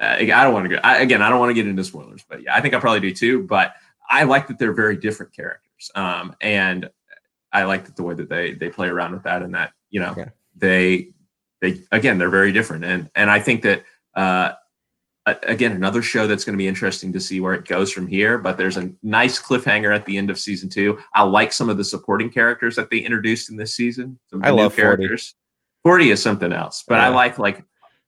uh, I don't want to go I, again. I don't want to get into spoilers, but yeah, I think I probably do too. But I like that they're very different characters, um, and I like that the way that they they play around with that, and that you know they they again they're very different, and and I think that uh, again another show that's going to be interesting to see where it goes from here. But there's a nice cliffhanger at the end of season two. I like some of the supporting characters that they introduced in this season. I love characters. 40 is something else, but yeah. I like like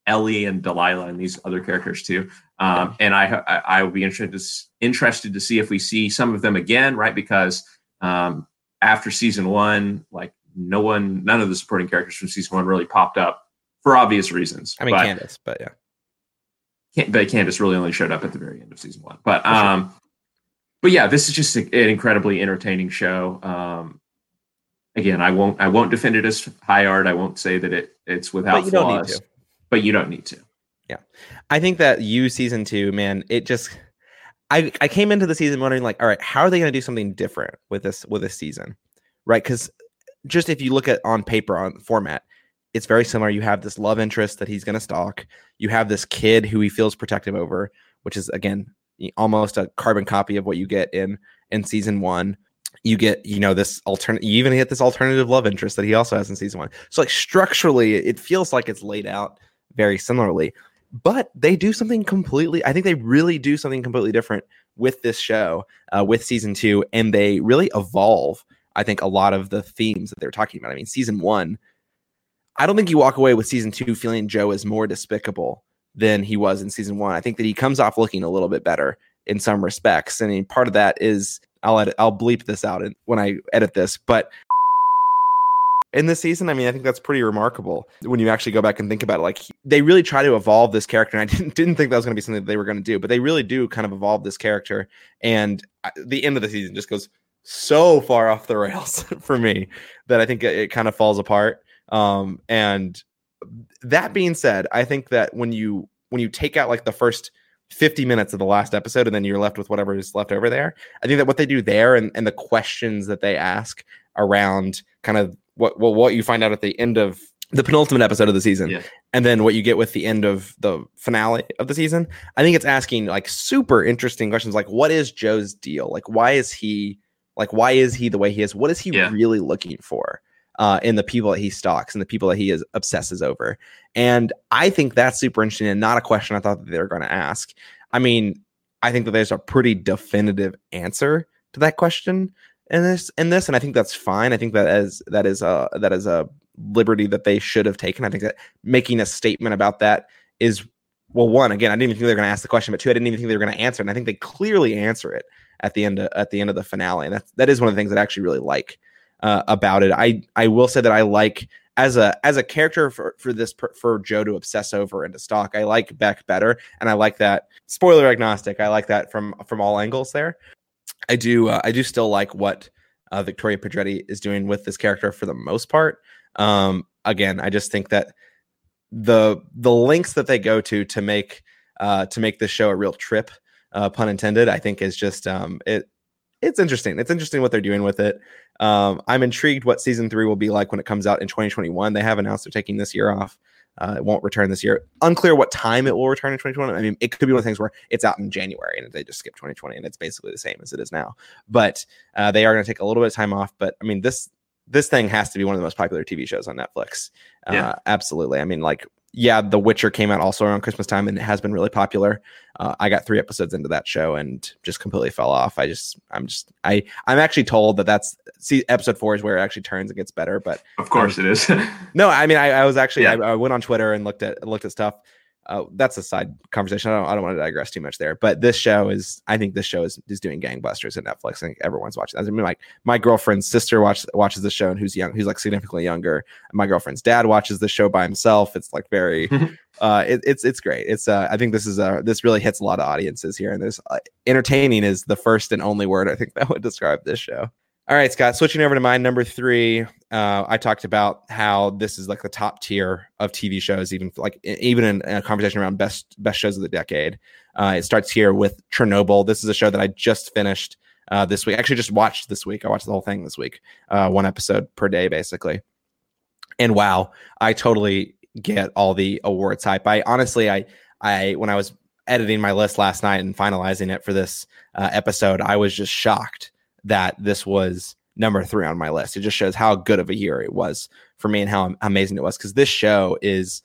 Ellie and Delilah and these other characters too. Um, and I, I, I will be interested to, interested to see if we see some of them again, right? Because um, after season one, like no one, none of the supporting characters from season one really popped up for obvious reasons. I mean, but, Candace, but yeah. Can't, but Candace really only showed up at the very end of season one. But um, sure. but yeah, this is just an incredibly entertaining show. Um, again, I won't I won't defend it as high art. I won't say that it it's without but flaws. But you don't need to. Yeah, I think that you season two, man, it just. I, I came into the season wondering like, all right, how are they going to do something different with this with this season, right? Because just if you look at on paper on format, it's very similar. You have this love interest that he's going to stalk. You have this kid who he feels protective over, which is again almost a carbon copy of what you get in in season one you get you know this alternate you even get this alternative love interest that he also has in season one so like structurally it feels like it's laid out very similarly but they do something completely i think they really do something completely different with this show uh, with season two and they really evolve i think a lot of the themes that they're talking about i mean season one i don't think you walk away with season two feeling joe is more despicable than he was in season one i think that he comes off looking a little bit better in some respects and part of that is I'll edit, I'll bleep this out when I edit this, but in this season, I mean, I think that's pretty remarkable when you actually go back and think about it. Like they really try to evolve this character, and I *laughs* didn't didn't think that was going to be something that they were going to do, but they really do kind of evolve this character. And the end of the season just goes so far off the rails *laughs* for me that I think it, it kind of falls apart. Um, and that being said, I think that when you when you take out like the first 50 minutes of the last episode and then you're left with whatever is left over there. I think that what they do there and, and the questions that they ask around kind of what well, what you find out at the end of the penultimate episode of the season yeah. and then what you get with the end of the finale of the season i think it's asking like super interesting questions like what is joe's deal like why is he like why is he the way he is what is he yeah. really looking for uh, in the people that he stalks and the people that he is obsesses over. And I think that's super interesting and not a question I thought that they were going to ask. I mean, I think that there's a pretty definitive answer to that question in this in this, and I think that's fine. I think that as that is a that is a liberty that they should have taken. I think that making a statement about that is well, one again, I didn't even think they were going to ask the question, but two, I didn't even think they were going to answer, it. and I think they clearly answer it at the end of, at the end of the finale, and that's that is one of the things that I actually really like uh, about it. I I will say that I like as a as a character for for this for Joe to obsess over and to stalk. I like Beck better, and I like that spoiler agnostic. I like that from from all angles. There, I do uh, I do still like what uh, Victoria Pedretti is doing with this character for the most part. Um, again, I just think that the the links that they go to to make uh, to make this show a real trip, uh, pun intended, I think is just um, it it's interesting. It's interesting what they're doing with it. Um, I'm intrigued what season three will be like when it comes out in 2021. They have announced they're taking this year off. Uh, it won't return this year. Unclear what time it will return in 2021. I mean, it could be one of the things where it's out in January and they just skip 2020 and it's basically the same as it is now. But uh, they are going to take a little bit of time off. But I mean, this this thing has to be one of the most popular TV shows on Netflix. Uh, yeah. Absolutely. I mean, like yeah, The Witcher came out also around Christmas time and it has been really popular. Uh, I got three episodes into that show and just completely fell off. I just, I'm just, I, I'm actually told that that's see episode four is where it actually turns and gets better. But of course um, it is. *laughs* no, I mean, I, I was actually, yeah. I, I, went on Twitter and looked at looked at stuff uh, that's a side conversation. I don't, I don't want to digress too much there, but this show is, I think this show is, is doing gangbusters at Netflix. I think everyone's watching. I mean, like my girlfriend's sister watch, watches the show and who's young, who's like significantly younger. My girlfriend's dad watches the show by himself. It's like very, *laughs* uh, it, it's, it's great. It's, uh, I think this is, uh, this really hits a lot of audiences here. And this uh, entertaining is the first and only word I think that would describe this show. All right, Scott, switching over to my number three. Uh, I talked about how this is like the top tier of TV shows, even like even in a conversation around best best shows of the decade. Uh, it starts here with Chernobyl. This is a show that I just finished uh, this week. Actually, just watched this week. I watched the whole thing this week, uh, one episode per day, basically. And wow, I totally get all the awards hype. I honestly, I, I when I was editing my list last night and finalizing it for this uh, episode, I was just shocked that this was number three on my list. It just shows how good of a year it was for me and how amazing it was because this show is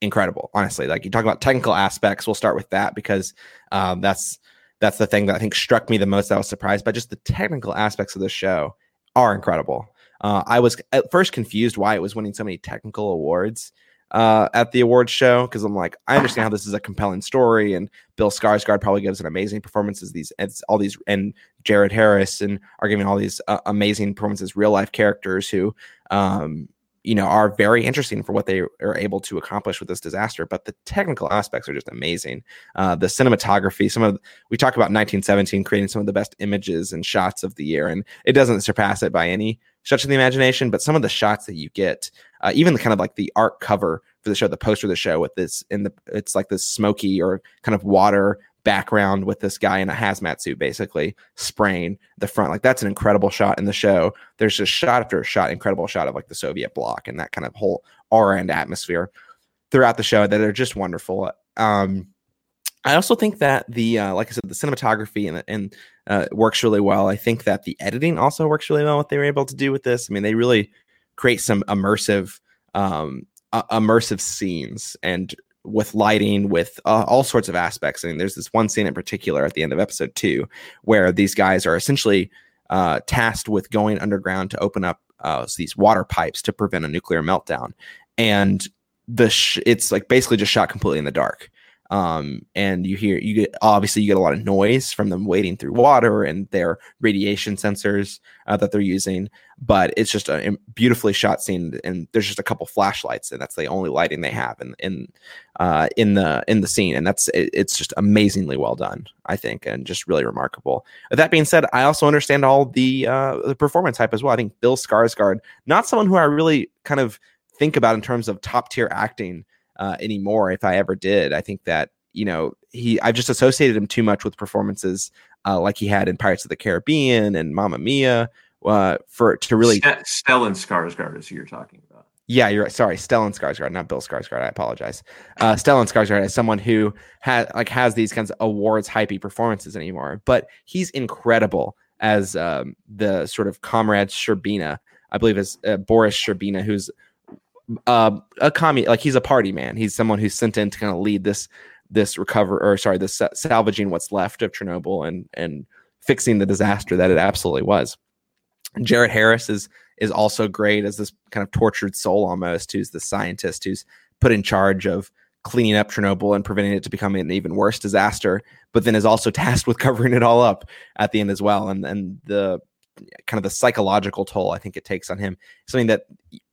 incredible. Honestly, like you talk about technical aspects, we'll start with that because um, that's that's the thing that I think struck me the most. I was surprised by just the technical aspects of the show are incredible. Uh, I was at first confused why it was winning so many technical awards uh, at the awards show because I'm like, I understand how this is a compelling story, and Bill Skarsgård probably gives an amazing performances. These it's all these and Jared Harris and are giving all these uh, amazing performances, real life characters who um, you know are very interesting for what they are able to accomplish with this disaster but the technical aspects are just amazing uh, the cinematography some of we talk about 1917 creating some of the best images and shots of the year and it doesn't surpass it by any stretch of the imagination but some of the shots that you get uh, even the kind of like the art cover for the show the poster of the show with this in the it's like this smoky or kind of water background with this guy in a hazmat suit basically spraying the front. Like that's an incredible shot in the show. There's just shot after shot incredible shot of like the soviet bloc and that kind of whole aura and atmosphere throughout the show that are just wonderful. Um i also think that the uh, like i said the cinematography and, and uh, works really well i think that the editing also works really well what they were able to do with this i mean they really create some immersive um uh, immersive scenes and with lighting, with uh, all sorts of aspects. I mean, there's this one scene in particular at the end of episode two where these guys are essentially uh, tasked with going underground to open up uh, these water pipes to prevent a nuclear meltdown, and the sh- it's like basically just shot completely in the dark. Um, and you hear you get obviously you get a lot of noise from them wading through water and their radiation sensors uh, that they're using but it's just a beautifully shot scene and there's just a couple flashlights and that's the only lighting they have in in uh, in the in the scene and that's it, it's just amazingly well done i think and just really remarkable. With that being said i also understand all the uh, the performance hype as well. I think bill skarsgård not someone who i really kind of think about in terms of top tier acting uh, anymore if I ever did. I think that you know he I've just associated him too much with performances uh, like he had in Pirates of the Caribbean and Mamma Mia uh, for to really Stellan Skarsgård is who you're talking about. Yeah, you're right. Sorry, Stellan Skarsgård, not Bill Skarsgård. I apologize. Uh, Stellan Skarsgård is someone who has like has these kinds of awards hypey performances anymore, but he's incredible as um, the sort of comrade Shcherbina. I believe is uh, Boris Shcherbina, who's uh, a commie, like he's a party man. He's someone who's sent in to kind of lead this this recover or sorry, this salvaging what's left of Chernobyl and and fixing the disaster that it absolutely was. Jared Harris is is also great as this kind of tortured soul almost, who's the scientist who's put in charge of cleaning up Chernobyl and preventing it to become an even worse disaster, but then is also *laughs* tasked with covering it all up at the end as well. And and the kind of the psychological toll I think it takes on him. Something that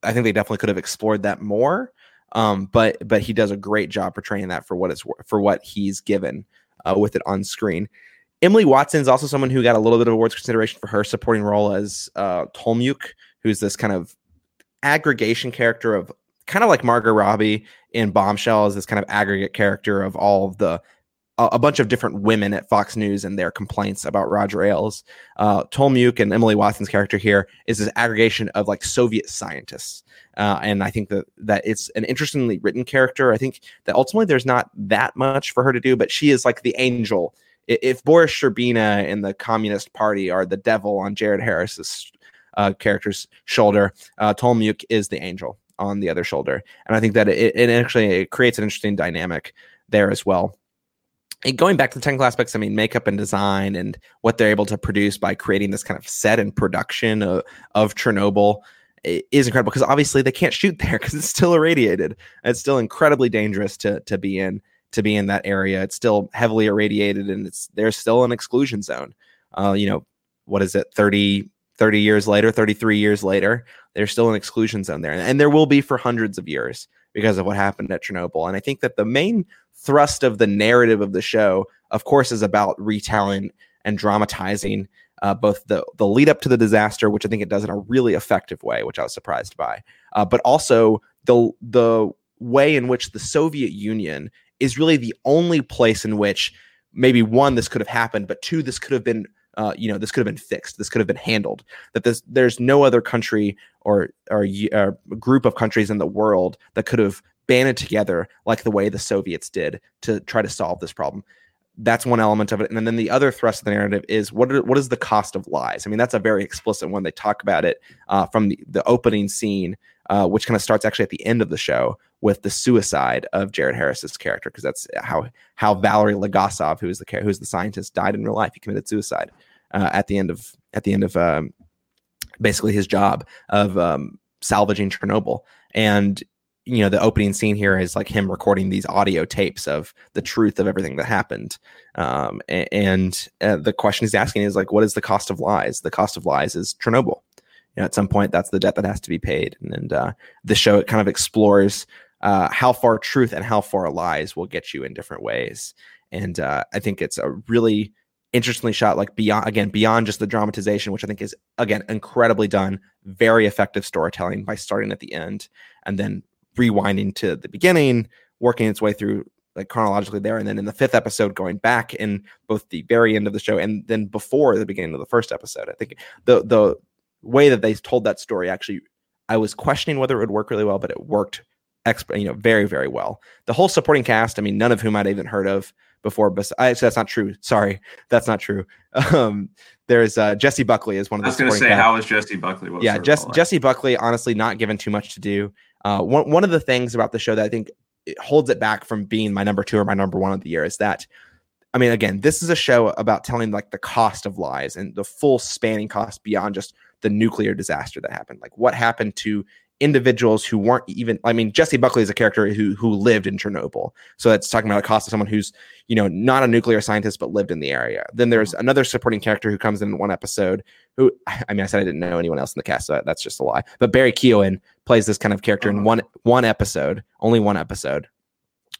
I think they definitely could have explored that more. Um, but but he does a great job portraying that for what it's for what he's given uh, with it on screen. Emily Watson is also someone who got a little bit of awards consideration for her supporting role as uh, who's this kind of aggregation character of kind of like Margot Robbie in Bombshell, is this kind of aggregate character of all of the a, bunch of different women at Fox News and their complaints about Roger Ailes. Uh, Tolmuk and Emily Watson's character here is this aggregation of like Soviet scientists. Uh, and I think that that it's an interestingly written character. I think that ultimately there's not that much for her to do, but she is like the angel. If Boris Shcherbina and the Communist Party are the devil on Jared Harris's uh, character's shoulder, uh, Tolmuk is the angel on the other shoulder, and I think that it, it actually creates an interesting dynamic there as well and going back to the technical aspects, I mean, makeup and design and what they're able to produce by creating this kind of set and production of, of Chernobyl is incredible because obviously they can't shoot there because it's still irradiated. It's still incredibly dangerous to to be in to be in that area. It's still heavily irradiated and it's there's still an exclusion zone. Uh, you know, what is it, 30, 30 years later, 33 years later, there's still an exclusion zone there. And there will be for hundreds of years because of what happened at Chernobyl. And I think that the main thrust of the narrative of the show, of course, is about retelling and dramatizing uh, both the the lead up to the disaster, which I think it does in a really effective way, which I was surprised by, uh, but also the the way in which the Soviet Union is really the only place in which maybe one this could have happened, but two this could have been uh, you know this could have been fixed this could have been handled that this there's no other country or or, or group of countries in the world that could have banded together like the way the Soviets did to try to solve this problem. That's one element of it, and then the other thrust of the narrative is what are, what is the cost of lies? I mean, that's a very explicit one. They talk about it uh, from the, the opening scene, uh, which kind of starts actually at the end of the show with the suicide of Jared Harris's character, because that's how how Valery Legasov, who is the who's the scientist, died in real life. He committed suicide uh, at the end of at the end of um, basically his job of um, salvaging Chernobyl, and you know the opening scene here is like him recording these audio tapes of the truth of everything that happened um, and uh, the question he's asking is like what is the cost of lies the cost of lies is chernobyl know, at some point, that's the debt that has to be paid. And, and uh, the show it kind of explores uh, how far truth and how far lies will get you in different ways. And uh, I think it's a really interestingly shot, like beyond again beyond just the dramatization, which I think is again incredibly done, very effective storytelling by starting at the end and then rewinding to the beginning, working its way through like chronologically there, and then in the fifth episode going back in both the very end of the show and then before the beginning of the first episode. I think the the way that they told that story actually, I was questioning whether it would work really well, but it worked exp- you know very very well. The whole supporting cast, I mean, none of whom I'd even heard of before. But actually, that's not true. Sorry, that's not true. *laughs* Um, there's uh, Jessie Buckley is one of the. I was going to say, how is Jessie Buckley? What yeah, Jess, Jessie Buckley, honestly, not given too much to do. Uh, one one of the things about the show that I think it holds it back from being my number two or my number one of the year is that I mean, again, this is a show about telling like the cost of lies and the full spanning cost beyond just the nuclear disaster that happened. Like what happened to individuals who weren't even I mean Jessie Buckley is a character who who lived in Chernobyl. So that's talking about a cost of someone who's, you know, not a nuclear scientist but lived in the area. Then there's another supporting character who comes in one episode who *laughs* I mean I said I didn't know anyone else in the cast, so that's just a lie. But Barry Keoghan plays this kind of character in uh-huh. one one episode, only one episode.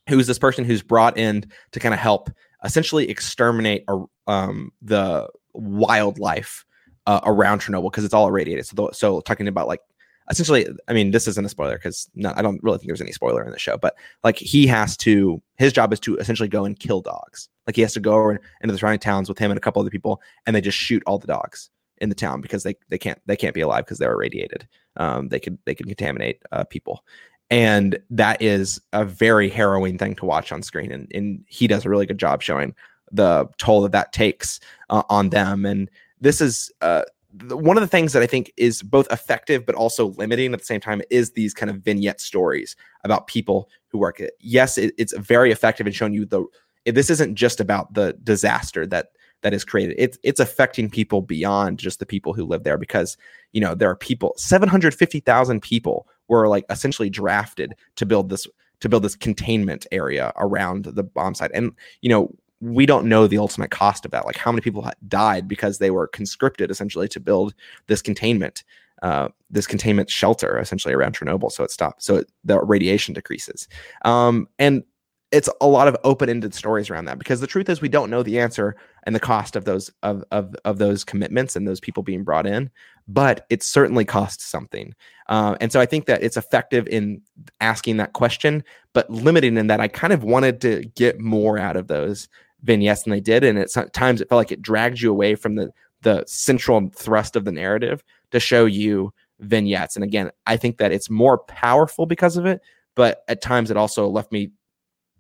Who's this person who's brought in to kind of help essentially exterminate um, the wildlife uh, around Chernobyl because it's all irradiated. So, so talking about like essentially, I mean, this isn't a spoiler because I don't really think there's any spoiler in the show, but like he has to, his job is to essentially go and kill dogs. Like he has to go into the surrounding towns with him and a couple other people, and they just shoot all the dogs in the town because they they can't they can't be alive because they're irradiated. Um, they could they could contaminate uh, people, and that is a very harrowing thing to watch on screen. And and he does a really good job showing the toll that that takes uh, on them. And this is uh, one of the things that I think is both effective but also limiting at the same time is these kind of vignette stories about people who work it. Yes, it, it's very effective in showing you the. This isn't just about the disaster that that is created. It's it's affecting people beyond just the people who live there because you know there are people. Seven hundred fifty thousand people were like essentially drafted to build this to build this containment area around the bomb site, and you know we don't know the ultimate cost of that. Like how many people died because they were conscripted essentially to build this containment, uh, this containment shelter essentially around Chernobyl, so it stopped, so it, the radiation decreases. Um, and it's a lot of open-ended stories around that because the truth is we don't know the answer and the cost of those of of, of those commitments and those people being brought in but it certainly costs something uh, and so i think that it's effective in asking that question but limiting in that i kind of wanted to get more out of those vignettes than they did, and at times it felt like it dragged you away from the the central thrust of the narrative to show you vignettes. And again, I think that it's more powerful because of it, but at times it also left me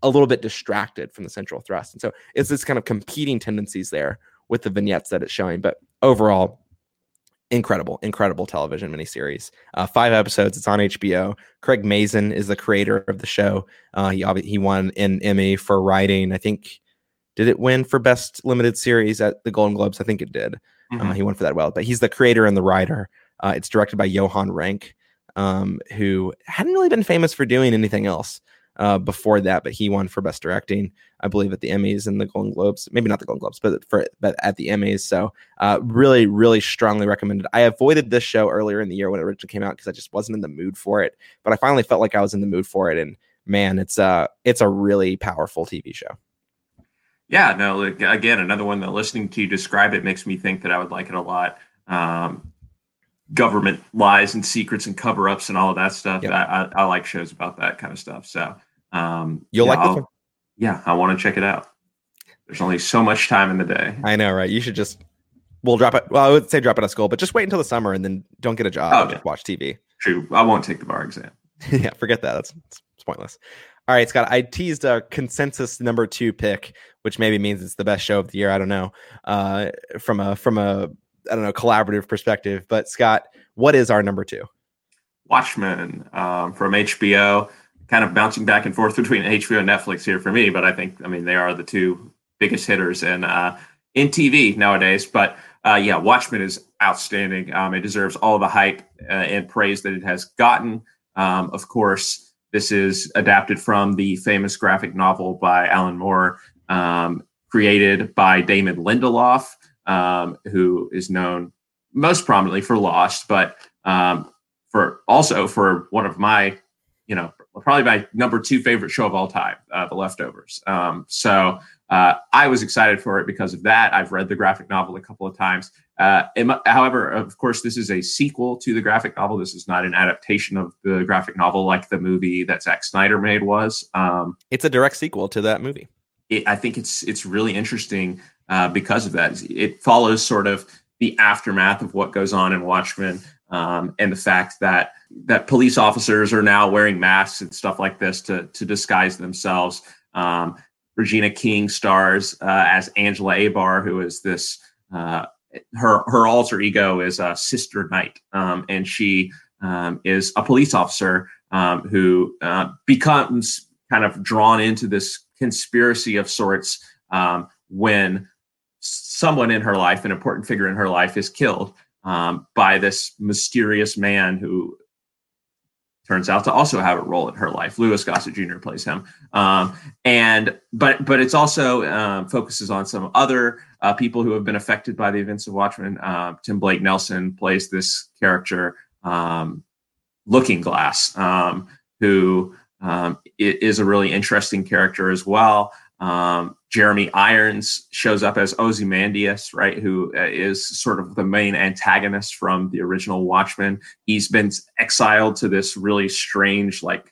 a little bit distracted from the central thrust. And so it's this kind of competing tendencies there with the vignettes that it's showing. But overall, incredible, incredible television miniseries. Uh, five episodes. It's on HBO. Craig Mazin is the creator of the show. Uh, he he won an Emmy for writing. I think did it win for best limited series at the Golden Globes? I think it did. Uh, mm-hmm. Uh, he won for that well, but he's the creator and the writer. Uh, it's directed by Johan Renck, um, who hadn't really been famous for doing anything else uh, before that, but he won for best directing, I believe, at the Emmys and the Golden Globes. Maybe not the Golden Globes, but for but at the Emmys. So uh, really, really strongly recommended. I avoided this show earlier in the year when it originally came out because I just wasn't in the mood for it. But I finally felt like I was in the mood for it, and man, it's uh it's a really powerful TV show. Yeah, no, like, again, another one that listening to you describe it makes me think that I would like it a lot. Um, government lies and secrets and cover ups and all of that stuff. Yep. I, I, I, like shows about that kind of stuff. So um, you'll yeah, like it. Yeah, I want to check it out. There's only so much time in the day. I know, right? You should just we'll drop it. Well, I would say drop it at school, but just wait until the summer and then don't get a job. Oh, yeah. watch TV. True. I won't take the bar exam. *laughs* yeah, forget that. That's, that's pointless. All right, Scott. I teased a consensus number two pick, which maybe means it's the best show of the year. I don't know. Uh, from a from a I don't know collaborative perspective, but Scott, what is our number two? Watchmen um, from HBO. Kind of bouncing back and forth between HBO and Netflix here for me, but I think I mean they are the two biggest hitters in uh, in TV nowadays. But uh, yeah, Watchmen is outstanding. Um, it deserves all the hype uh, and praise that it has gotten. Um, of course this is adapted from the famous graphic novel by Alan Moore, um, created by Damon Lindelof, um, who is known most prominently for Lost, but um, for also for one of my, you know, probably my number two favorite show of all time, uh, The Leftovers. Um, so uh, I was excited for it because of that. I've read the graphic novel a couple of times. Uh, however, of course, this is a sequel to the graphic novel. This is not an adaptation of the graphic novel like the movie that Zack Snyder made was. Um, it's a direct sequel to that movie. It, I think it's it's really interesting uh, because of that. It follows sort of the aftermath of what goes on in Watchmen um, and the fact that that police officers are now wearing masks and stuff like this to to disguise themselves. Um, Regina King stars uh, as Angela Abar, who is this uh, her her alter ego is uh, Sister Night, um, and she um, is a police officer um, who uh, becomes kind of drawn into this conspiracy of sorts um, when someone in her life, an important figure in her life, is killed um, by this mysterious man who turns out to also have a role in her life. Louis Gossett Jr. plays him, um, and but but it's also um, focuses on some other uh, people who have been affected by the events of Watchmen. Uh, Tim Blake Nelson plays this character, um, Looking Glass, um, who um, is a really interesting character as well. Um, Jeremy Irons shows up as Ozymandias, right, who uh, sort of the main antagonist from the original Watchmen. He's been exiled to this really strange, like,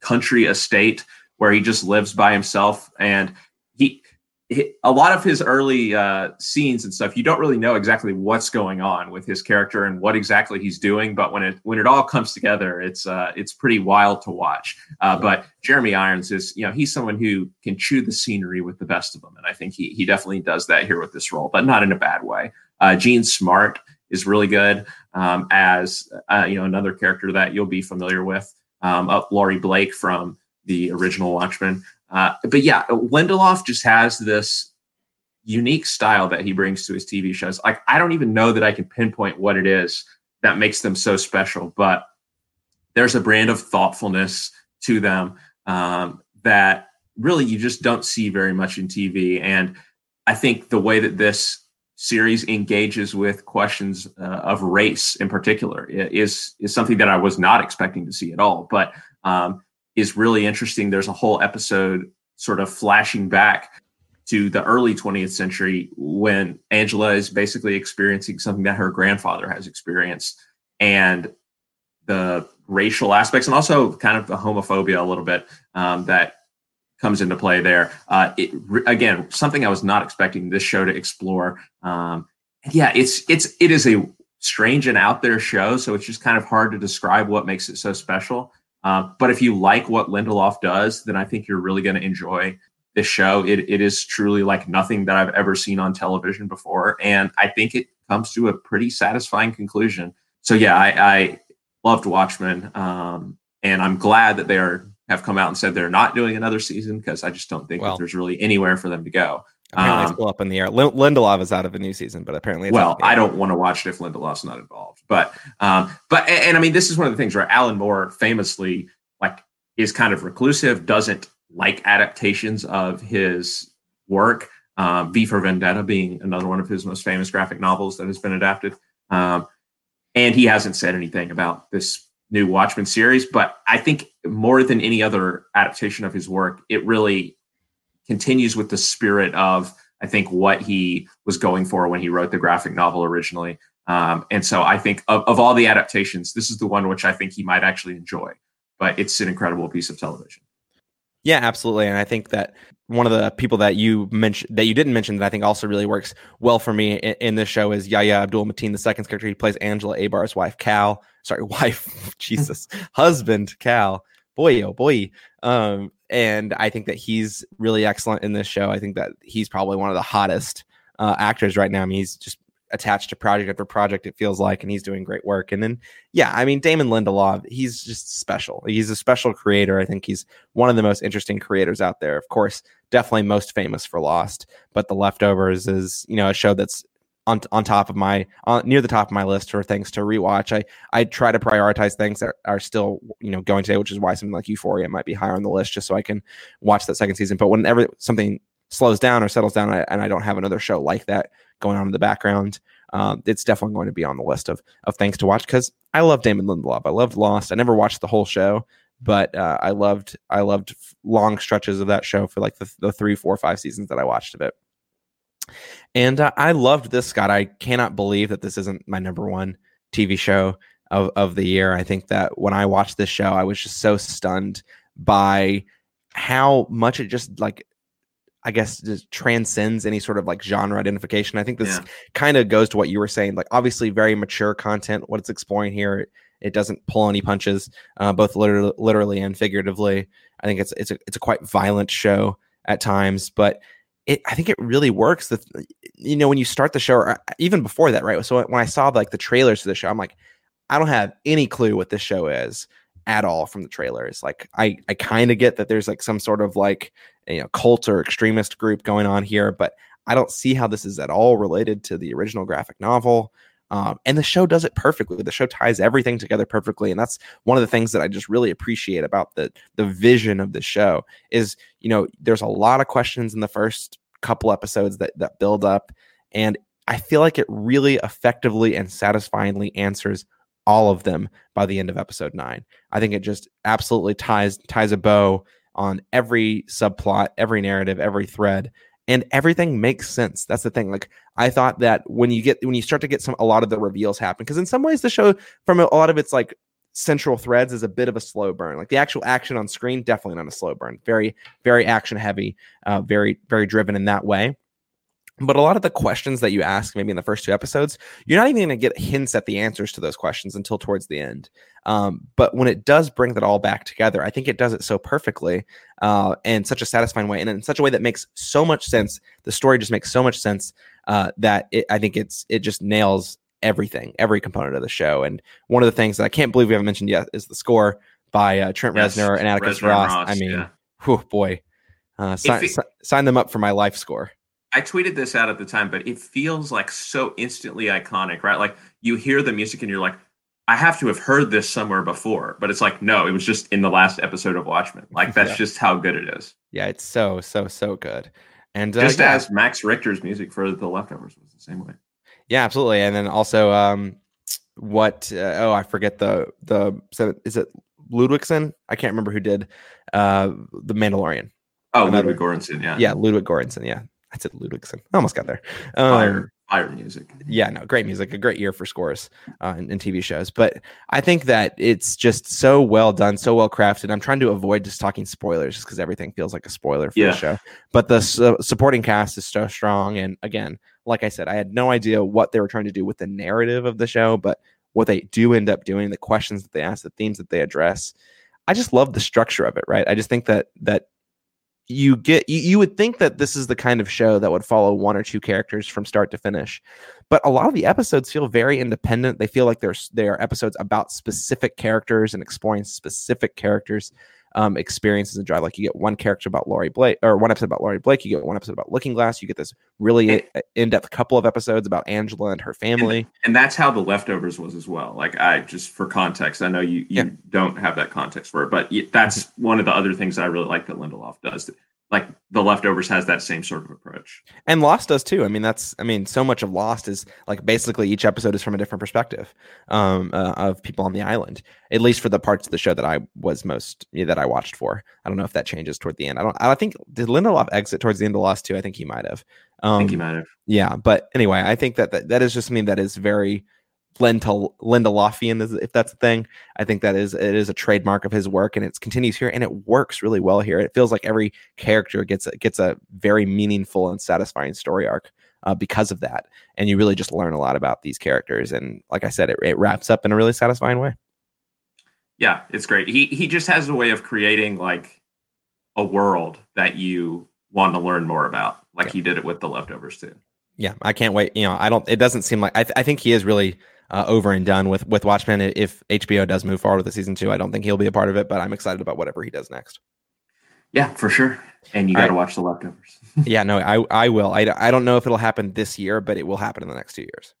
country estate where he just lives by himself, and a lot of his early uh, scenes and stuff, you don't really know exactly what's going on with his character and what exactly he's doing. But when it when it all comes together, it's uh, it's pretty wild to watch. Uh, but Jeremy Irons is, you know, he's someone who can chew the scenery with the best of them, and I think he he definitely does that here with this role, but not in a bad way. Uh, Jean Smart is really good um, as uh, you know another character that you'll be familiar with. Um, Laurie Blake from the original Watchmen. Uh, but yeah, Lindelof just has this unique style that he brings to his TV shows. Like I don't even know that I can pinpoint what it is that makes them so special, but there's a brand of thoughtfulness to them um, that really you just don't see very much in TV. And I think the way that this series engages with questions uh, of race in particular is is something that I was not expecting to see at all. But um, is really interesting. There's a whole episode sort of flashing back to the early 20th century when Angela is basically experiencing something that her grandfather has experienced and the racial aspects and also kind of the homophobia a little bit um, that comes into play there. Uh, it, again, something I was not expecting this show to explore. Um, yeah, it's it's it is a strange and out there show, so it's just kind of hard to describe what makes it so special. Uh, but if you like what Lindelof does, then I think you're really going to enjoy this show. It, it is truly like nothing that I've ever seen on television before. And I think it comes to a pretty satisfying conclusion. So, yeah, I, I loved Watchmen. Um, and I'm glad that they are have come out and said they're not doing another season because I just don't think well, that there's really anywhere for them to go. Apparently, um, it's still up in the air. L- Lindelof is out of a new season, but apparently, well, I don't want to watch it if Lindelof's not involved. But, um, but, and, and, I mean, this is one of the things where Alan Moore famously like is kind of reclusive, doesn't like adaptations of his work. Um, v for Vendetta being another one of his most famous graphic novels that has been adapted. Um, and he hasn't said anything about this new Watchmen series, but I think more than any other adaptation of his work, it really continues with the spirit of I think what he was going for when he wrote the graphic novel originally. Um, and so I think of, of all the adaptations, this is the one which I think he might actually enjoy. But it's an incredible piece of television. Yeah, absolutely. And I think that one of the people that you mentioned that you didn't mention that I think also really works well for me in, in this show is Yahya Abdul Mateen, the second character. He plays Angela Abar's wife, Cal. Sorry, *laughs* wife, *laughs* Jesus, *laughs* husband, Cal. Boy, oh boy. Um, and I think that he's really excellent in this show. I think that he's probably one of the hottest uh, actors right now. I mean, he's just attached to project after project. It feels like, and he's doing great work. And then, yeah, I mean, Damon Lindelof, he's just special. He's a special creator. I think he's one of the most interesting creators out there. Of course, definitely most famous for Lost, but The Leftovers is you know a show that's on on top of my on, near the top of my list for things to rewatch. I I try to prioritize things that are still you know going today, which is why something like Euphoria might be higher on the list, just so I can watch that second season. But whenever something slows down or settles down, and I don't have another show like that going on in the background, um, it's definitely going to be on the list of of things to watch because I love Damon Lindelof. I loved Lost. I never watched the whole show, but uh, I loved I loved long stretches of that show for like the, the three, four, five seasons that I watched of it. And uh, I loved this, Scott. I cannot believe that this isn't my number one TV show of, of the year. I think that when I watched this show, I was just so stunned by how much it just like I guess just transcends any sort of like genre identification. I think this yeah. kind of goes to what you were saying. Like obviously very mature content. What it's exploring here, it, it doesn't pull any punches, uh, both literally, literally and figuratively. I think it's it's a it's a quite violent show at times, but it I think it really works. That you know when you start the show, or uh, even before that, right? So when I saw like the trailers to the show, I'm like, I don't have any clue what this show is at all from the trailers. Like I I kind of get that there's like some sort of like you know cult or extremist group going on here, but I don't see how this is at all related to the original graphic novel. Um, and the show does it perfectly. The show ties everything together perfectly, and that's one of the things that I just really appreciate about the the vision of the show. Is you know there's a lot of questions in the first couple episodes that that build up, and I feel like it really effectively and satisfyingly answers all of them by the end of episode nine. I think it just absolutely ties ties a bow on every subplot, every narrative, every thread, and everything makes sense. That's the thing. Like I thought that when you get when you start to get some a lot of the reveals happen because in some ways the show from a, lot of its like central threads is a bit of a slow burn. Like the actual action on screen, definitely not a slow burn. Very very action heavy, uh, very very driven in that way. But a lot of the questions that you ask, maybe in the first two episodes, you're not even going to get hints at the answers to those questions until towards the end. Um, but when it does bring that all back together, I think it does it so perfectly uh, and such a satisfying way, and in such a way that makes so much sense. The story just makes so much sense uh, that it, I think it's it just nails everything, every component of the show. And one of the things that I can't believe we haven't mentioned yet is the score by uh, Trent yes, Reznor and Atticus Ross. Ross. I mean, yeah. whew, boy, uh, si- it, sign them up for my life score. I tweeted this out at the time, but it feels like so instantly iconic, right? Like you hear the music and you're like, I have to have heard this somewhere before, but it's like, no, it was just in the last episode of Watchmen. *laughs* Like that's yeah. just how good it is. Yeah, it's so, so, so good. And uh, just yeah. as Max Richter's music for The Leftovers was the same way. Yeah, absolutely. And then also, um, what, uh, oh, I forget the, the, is it Ludwigson? I can't remember who did uh, The Mandalorian. Oh, Ludwig Göransson, yeah. Yeah, Ludwig Göransson, yeah. I said Ludwigson. I almost got there. Um, fire, fire music. Yeah, no, great music. A great year for scores uh, in, in, TV shows. But I think that it's just so well done, so well crafted. I'm trying to avoid just talking spoilers, just because everything feels like a spoiler for yeah. the show. But the su- supporting cast is so strong. And again, like I said, I had no idea what they were trying to do with the narrative of the show, but what they do end up doing, the questions that they ask, the themes that they address. I just love the structure of it, right? I just think that that you get you, you would think that this is the kind of show that would follow one or two characters from start to finish but a lot of the episodes feel very independent. They feel like there's they are episodes about specific characters and exploring specific characters um, experiences and drive. Like you get one character about Laurie Blake, or one episode about Laurie Blake. You get one episode about Looking Glass. You get this really in depth couple of episodes about Angela and her family. And, and, that's how the leftovers was as well. Like I just for context, I know you you yeah. don't have that context for it, but that's mm-hmm. one of the other things that I really like that Lindelof does like the leftovers has that same sort of approach. And lost does too. I mean that's i mean so much of lost is like basically each episode is from a different perspective um, uh, of people on the island at least for the parts of the show that i was most yeah, that i watched for. I don't know if that changes toward the end. I don't i think did lindelof exit towards the end of lost too? I think he might have. Um, i think he um, might have. yeah but anyway i think that that, that is just something that is very Linda Linda Lothian, if that's a thing. I think that is it is a trademark of his work, and it continues here, and it works really well here. It feels like every character gets a, gets a very meaningful and satisfying story arc uh, because of that, and you really just learn a lot about these characters. And like I said, it, it wraps up in a really satisfying way. Yeah, it's great. He he just has a way of creating like a world that you want to learn more about, like yeah. he did it with the leftovers too. Yeah, I can't wait. You know, I don't. It doesn't seem like I. Th- I think he is really uh, over and done with with Watchmen. If HBO does move forward with the season two, I don't think he'll be a part of it, but I'm excited about whatever he does next. Yeah, for sure. And you got to right. watch the leftovers. *laughs* yeah, no, I I will. I, I don't know if it'll happen this year, but it will happen in the next two years.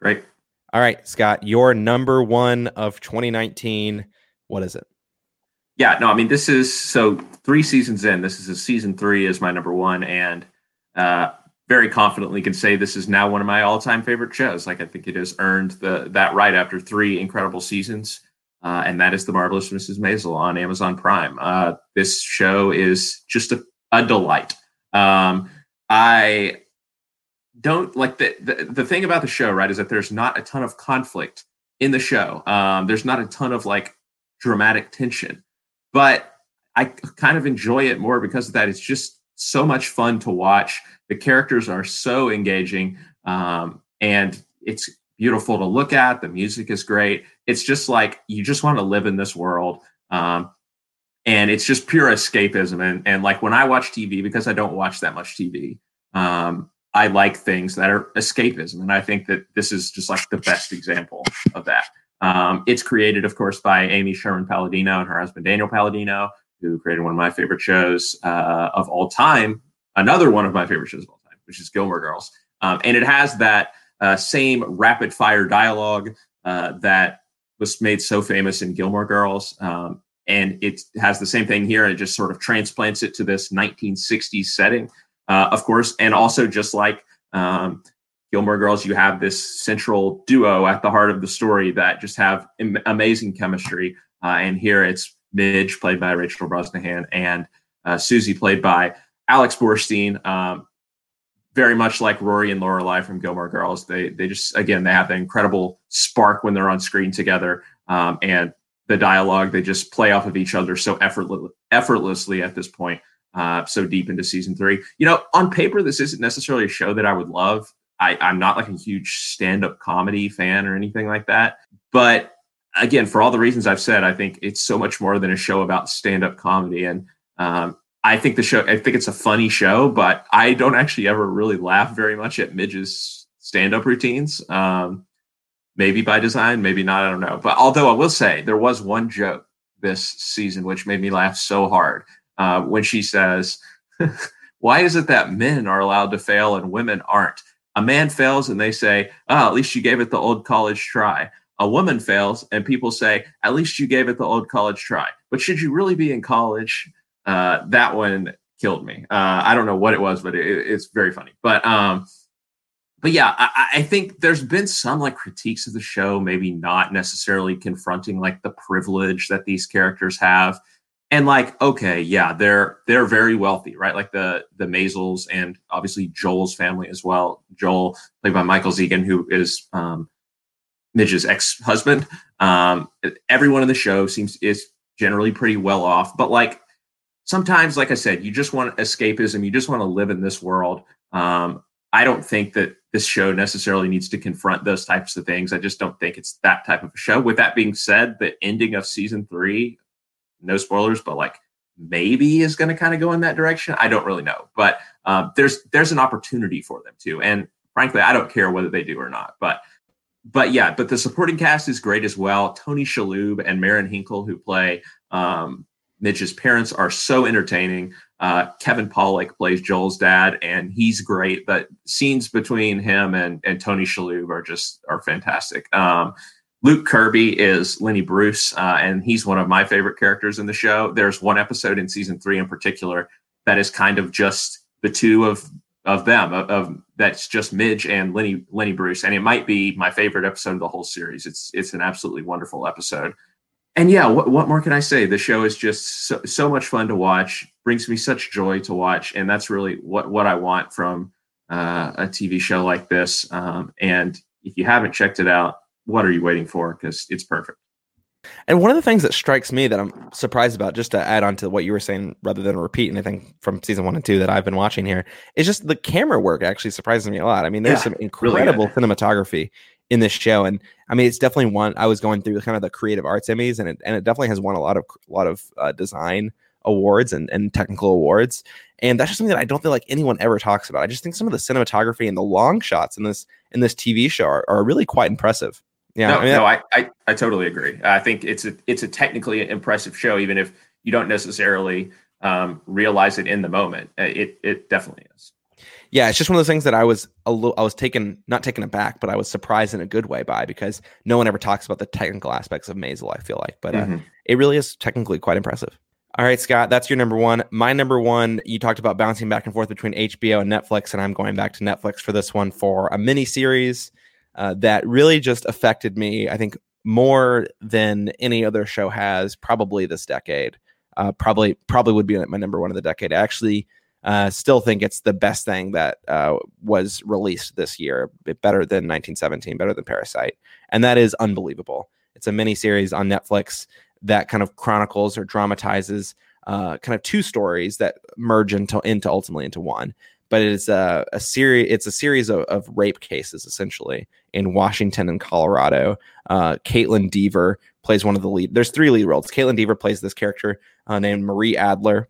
Great. All right, Scott, your number one of 2019. What is it? Yeah, no, I mean this is so three seasons in. This is a season three is my number one, and uh, very confidently can say this is now one of my all-time favorite shows. Like I think it has earned the that right after three incredible seasons, uh, and that is the marvelous Mrs. Maisel on Amazon Prime. Uh, this show is just a, a delight. Um, I don't like the, the the thing about the show, right, is that there's not a ton of conflict in the show. Um, there's not a ton of like dramatic tension, but I kind of enjoy it more because of that. It's just so much fun to watch. The characters are so engaging, um, and it's beautiful to look at. The music is great. It's just like you just want to live in this world. Um, and it's just pure escapism. And, and like when I watch TV, because I don't watch that much TV, um, I like things that are escapism. And I think that this is just like the best example of that. Um, it's created, of course, by Amy Sherman Palladino and her husband Daniel Palladino, who created one of my favorite shows uh, of all time. Another one of my favorite shows of all time, which is Gilmore Girls. Um, and it has that uh, same rapid fire dialogue uh, that was made so famous in Gilmore Girls. Um, and it has the same thing here. And it just sort of transplants it to this 1960s setting, uh, of course. And also, just like um, Gilmore Girls, you have this central duo at the heart of the story that just have Im- amazing chemistry. Uh, and here it's Midge, played by Rachel Brosnahan, and uh, Susie, played by Alex Borstein. Um, very much like Rory and Lorelai from Gilmore Girls. They they just again they have the incredible spark when they're on screen together, um, and the dialogue they just play off of each other so effortless, effortlessly at this point. Uh, so deep into season three, you know, on paper this isn't necessarily a show that I would love. I, I'm not like a huge stand-up comedy fan or anything like that, but again, for all the reasons I've said, I think it's so much more than a show about stand-up comedy. And um, I think the show, I think it's a funny show, but I don't actually ever really laugh very much at Midge's stand-up routines. Um, maybe by design, maybe not. I don't know. But although I will say there was one joke this season which made me laugh so hard uh, when she says, *laughs* "Why is it that men are allowed to fail and women aren't?" A man fails and they say, "Oh, at least you gave it the old college try." A woman fails and people say, "At least you gave it the old college try." But should you really be in college? Uh, that one killed me. Uh, I don't know what it was, but it, it's very funny. But um, but yeah, I, I, think there's been some like critiques of the show, maybe not necessarily confronting like the privilege that these characters have. And like, okay, yeah, they're they're very wealthy, right? Like the the Maisels and obviously Joel's family as well. Joel, played by Michael Zegan, who is um, Midge's ex husband. Um, everyone in the show seems is generally pretty well off, but like sometimes, like I said, you just want escapism. You just want to live in this world. Um, I don't think that this show necessarily needs to confront those types of things. I just don't think it's that type of a show. With that being said, the ending of season three, no spoilers, but like maybe is going to kind of go in that direction. I don't really know, but um, there's there's an opportunity for them too. And frankly, I don't care whether they do or not. But but yeah, but the supporting cast is great as well. Tony Shalhoub and Marin Hinkle, who play um, parents, are so entertaining. Uh, Kevin Pollak plays Joel's dad, and he's great. But scenes between him and, and Tony Shalhoub are just are fantastic. Um, Luke Kirby is Lenny Bruce, uh, and he's one of my favorite characters in the show. There's one episode in season three in particular that is kind of just the two of of them of, of, that's just Midge and Lenny Lenny Bruce, and it might be my favorite episode of the whole series. It's it's an absolutely wonderful episode and yeah, what, what more can I say? The show is just so, so much fun to watch, brings me such joy to watch, and that's really what what I want from uh, a TV show like this. Um, and if you haven't checked it out, what are you waiting for? Because it's perfect. And one of the things that strikes me that I'm surprised about, just to add on to what you were saying, rather than repeat anything from season one and two that I've been watching here, is just the camera work actually surprises me a lot. I mean, there's yeah, some incredible really cinematography in this show. And I mean, it's definitely one I was going through kind of the creative arts Emmys, and it and it definitely has won a lot of a lot of uh, design awards and, and technical awards. And that's just something that I don't feel like anyone ever talks about. I just think some of the cinematography and the long shots in this in this TV show are, are really quite impressive. Yeah, no, I mean, no, I, I, I totally agree. I think it's a it's a technically impressive show, even if you don't necessarily um, realize it in the moment. Uh, it it definitely is yeah, it's just one of those things that I was a little, I was taken, not taken aback, but I was surprised in a good way by because no one ever talks about the technical aspects of Maisel. I feel like, but uh, mm-hmm. it really is technically quite impressive. All right, Scott, that's your number one. My number one, you talked about bouncing back and forth between HBO and Netflix, and I'm going back to Netflix for this one for a mini series uh, that really just affected me. I think more than any other show has, probably this decade. Uh, probably, probably would be my number one of the decade. I actually uh, still think it's the best thing that uh, was released this year, better than 1917, better than Parasite, and that is unbelievable. It's a mini series on Netflix that kind of chronicles or dramatizes uh, kind of two stories that merge into into ultimately into one. But it's a, a series. It's a series of, of, rape cases essentially in Washington and Colorado. Uh, Kaitlyn Dever plays one of the lead. There's three lead roles. Kaitlyn Dever plays this character uh, named Marie Adler,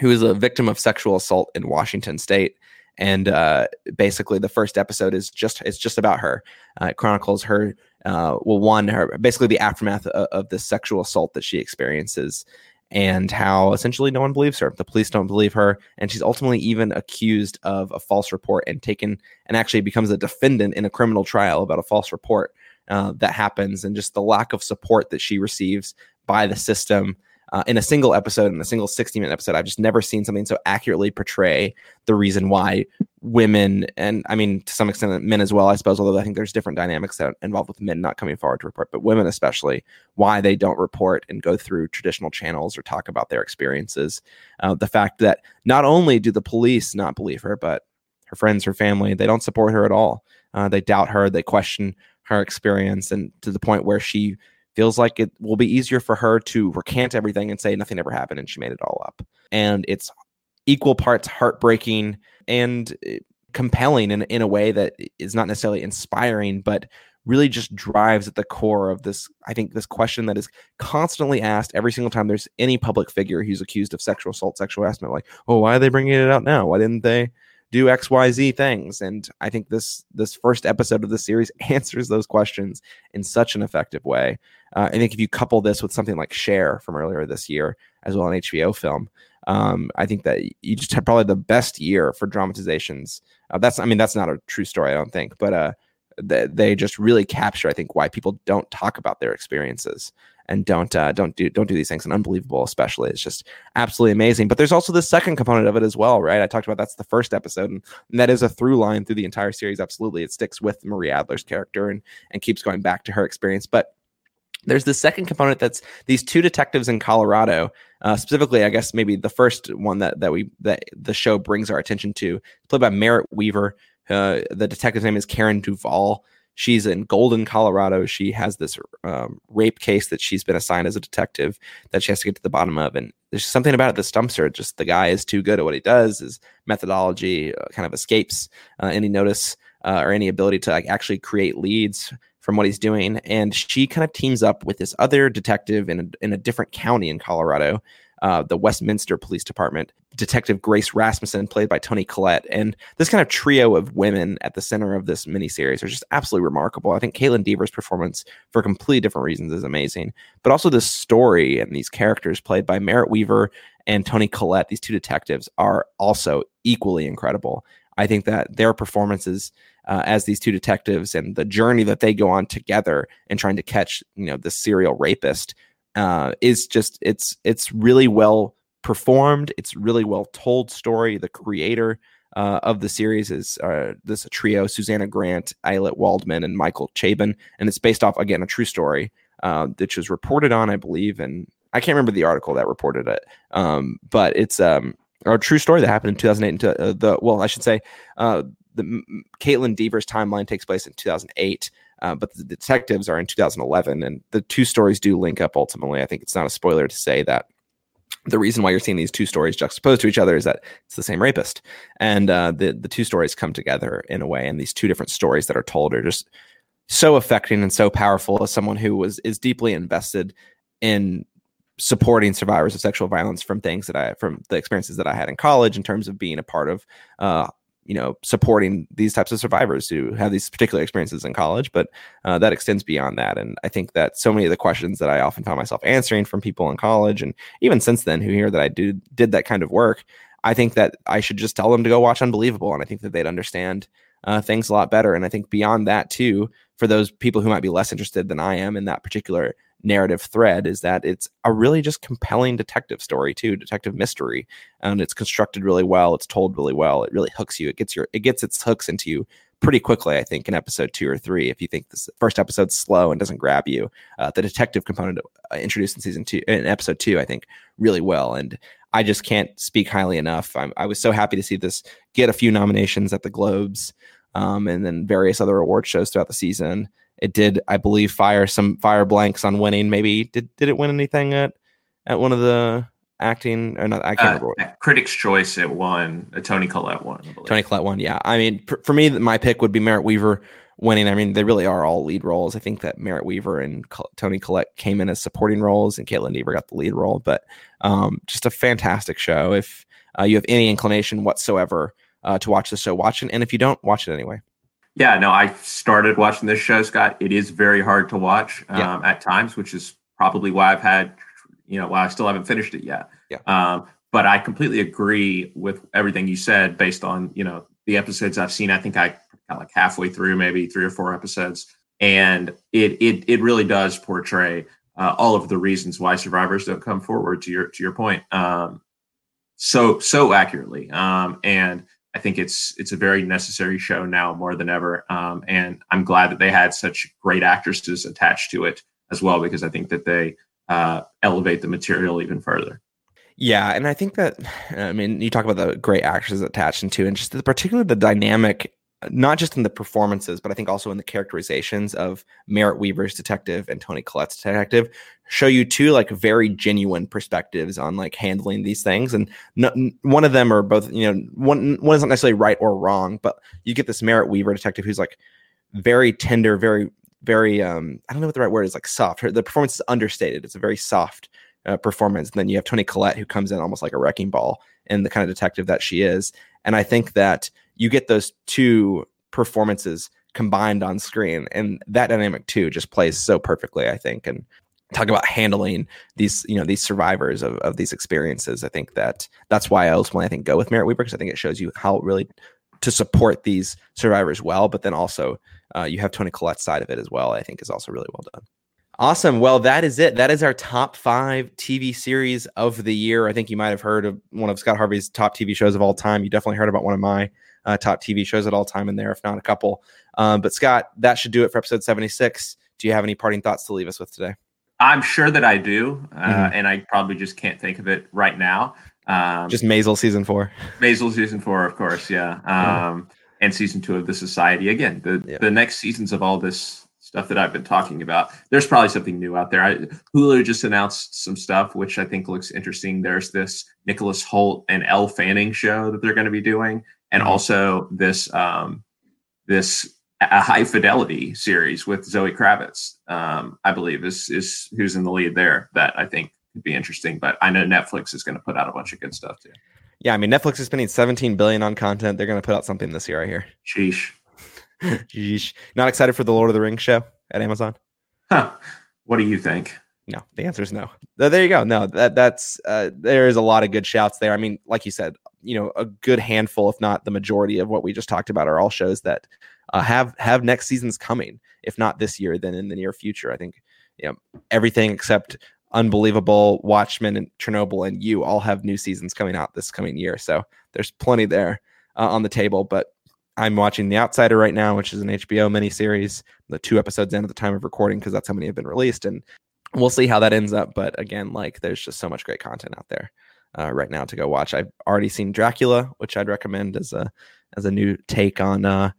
who is a victim of sexual assault in Washington State. And uh, basically, the first episode is just it's just about her. Uh, it chronicles her uh, well, one, her basically the aftermath of, of the sexual assault that she experiences, and how essentially no one believes her. The police don't believe her, and she's ultimately even accused of a false report and taken and actually becomes a defendant in a criminal trial about a false report uh, that happens, and just the lack of support that she receives by the system uh, in a single episode, in a single 60 minute episode. I've just never seen something so accurately portray the reason why women, and I mean, to some extent, men as well, I suppose, although I think there's different dynamics that involved with men not coming forward to report, but women especially, why they don't report and go through traditional channels or talk about their experiences. Uh, the fact that not only do the police not believe her, but her friends, her family, they don't support her at all. Uh, they doubt her, they question her experience, and to the point where she feels like it will be easier for her to recant everything and say nothing ever happened and she made it all up. And it's equal parts heartbreaking and eh, compelling in, in a way that is not necessarily inspiring, but really just drives at the core of this i think this question that is constantly asked every single time there's any public figure who's accused of sexual assault sexual harassment like oh why are they bringing it out now why didn't they do xyz things. And i think this this first episode of the series *laughs* answers those questions in such an effective way. Uh, i think if you couple this with something like share from earlier this year as well an hbo film um, i think that you just had probably the best year for dramatizations. Uh, that's i mean that's not a true story i don't think but uh, they, they just really capture i think why people don't talk about their experiences and don't uh, don't do don't do these things. And unbelievable especially it's just absolutely amazing. But there's also the second component of it as well right? I talked about that's the first episode and, and, that is a through line through the entire series absolutely. It sticks with marie adler's character and and keeps going back to her experience. But there's the second component that's these two detectives in colorado uh, specifically i guess maybe the first one that that we that the show brings our attention to played by merritt wever uh, the detective's name is karen duvall She's in Golden, Colorado. She has this um, rape case that she's been assigned as a detective that she has to get to the bottom of. And there's something about it that stumps her. Just the guy is too good at what he does. His methodology uh, kind of escapes uh, any notice uh, or any ability to like, actually create leads from what he's doing. And she kind of teams up with this other detective in a, in a different county in Colorado uh, the Westminster Police Department, Detective Grace Rasmussen, played by Toni Collette. And this kind of trio of women at the center of this miniseries are just absolutely remarkable. I think Kaitlyn Dever's performance, for completely different reasons, is amazing. But also this story and these characters played by Merritt Wever and Toni Collette, these two detectives, are also equally incredible. I think that their performances uh, as these two detectives and the journey that they go on together in trying to catch, you know, the serial rapist uh, is just it's it's really well performed. It's really well told story. The creator uh, of the series is uh, this trio: Susanna Grant, Ayelet Waldman, and Michael Chabon, and it's based off again a true story, uh, which was reported on, I believe, and I can't remember the article that reported it, um, but it's um, a true story that happened in 2008. uh, the well, I should say, uh, the Kaitlyn Dever's timeline takes place in 2008. Uh, but the detectives are in 2011, and the two stories do link up ultimately. I think it's not a spoiler to say that the reason why you're seeing these two stories juxtaposed to each other is that it's the same rapist, and uh, the the two stories come together in a way, and these two different stories that are told are just so affecting and so powerful as someone who was is deeply invested in supporting survivors of sexual violence from things that I from the experiences that I had in college in terms of being a part of uh, you know supporting these types of survivors who have these particular experiences in college but uh, that extends beyond that. And i think that so many of the questions that i often found myself answering from people in college and even since then who hear that i do did that kind of work i think that i should just tell them to go watch unbelievable and i think that they'd understand uh, things a lot better. And i think beyond that too for those people who might be less interested than i am in that particular narrative thread is that it's a really just compelling detective story too, detective mystery, and it's constructed really well. It's told really well. It really hooks you. It gets your it gets its hooks into you pretty quickly. I think in episode two or three, if you think this first episode's slow and doesn't grab you, uh, the detective component uh, introduced in season two in episode two, I think really well and. I just can't speak highly enough. I'm, i was so happy to see this get a few nominations at the Globes um, and then various other award shows throughout the season. It did, I believe, fire some fire blanks on winning. Maybe did did it win anything at at one of the acting or not? I can't uh, remember. Critics' Choice it won. Uh, Toni Collette won. Toni Collette won. Yeah, I mean, pr- for me, my pick would be Merritt Wever winning. I mean, they really are all lead roles. I think that Merritt Wever and Toni Collette came in as supporting roles, and Kaitlyn Dever got the lead role. But um, just a fantastic show. If uh, you have any inclination whatsoever uh, to watch the show, watch it. And if you don't, watch it anyway. Yeah, no, I started watching this show, Scott. It is very hard to watch um, yeah. at times, which is probably why I've had, you know, why I still haven't finished it yet. Yeah. Um, but I completely agree with everything you said based on, you know, the episodes I've seen. I think I got like halfway through, maybe three or four episodes, and it it it really does portray uh, all of the reasons why survivors don't come forward. To your to your point, um, so so accurately, um, and I think it's it's a very necessary show now more than ever. Um, and I'm glad that they had such great actresses attached to it as well, because I think that they uh, elevate the material even further. Yeah, and I think that *sighs* I mean you talk about the great actresses attached into, and just the, particularly the dynamic not just in the performances, but I think also in the characterizations of Merritt Wever's detective and Toni Collette's detective show you two like very genuine perspectives on like handling these things. And one of them are both, you know, one one isn't necessarily right or wrong, but you get this Merritt Wever detective who's like very tender, very very um I don't know what the right word is, like soft. Her, the performance is understated. It's a very soft uh, performance. And then you have Tony Collette who comes in almost like a wrecking ball and the kind of detective that she is. And I think that you get those two performances combined on screen and that dynamic too just plays so perfectly i think. And talk about handling these you know these survivors of, of these experiences. I think that that's why i ultimately i think go with merritt wever because i think it shows you how really to support these survivors well but then also uh, you have Toni collette's side of it as well i think is also really well done Awesome. Well, that is it. That is our top five TV series of the year. I think you might have heard of one of Scott Harvey's top TV shows of all time. You definitely heard about one of my uh, top TV shows at all time in there, if not a couple. Um, but Scott, that should do it for episode 76. Do you have any parting thoughts to leave us with today? I'm sure that I do, uh, mm-hmm. and I probably just can't think of it right now. Um, just Maisel season four. Maisel season four, of course, yeah. Um, And season two of the Society. Again, the yeah. the next seasons of all this stuff that I've been talking about. There's probably something new out there. I, Hulu just announced some stuff which I think looks interesting. There's this Nicholas Hoult and Elle Fanning show that they're going to be doing and mm-hmm. also this um, this a high fidelity series with Zoe Kravitz. Um, I believe is is who's in the lead there. That I think could be interesting. But I know Netflix is going to put out a bunch of good stuff too. Yeah, I mean Netflix is spending 17 billion on content. They're going to put out something this year, I hear. Sheesh. *laughs* Not excited for the Lord of the Rings show at Amazon? Huh. What do you think? No, the answer is no. There you go. No, that that's uh, there is a lot of good shouts there. I mean, like you said, you know, a good handful, if not the majority of what we just talked about, are all shows that uh, have have next seasons coming. If not this year, then in the near future. I think you know everything except Unbelievable, Watchmen, and Chernobyl, and you all have new seasons coming out this coming year. So there's plenty there uh, on the table. But I'm watching The Outsider right now, which is an HBO miniseries. The two episodes in at the time of recording because that's how many have been released, and we'll see how that ends up. But again, like there's just so much great content out there uh, right now to go watch. I've already seen Dracula, which I'd recommend as a as a new take on uh,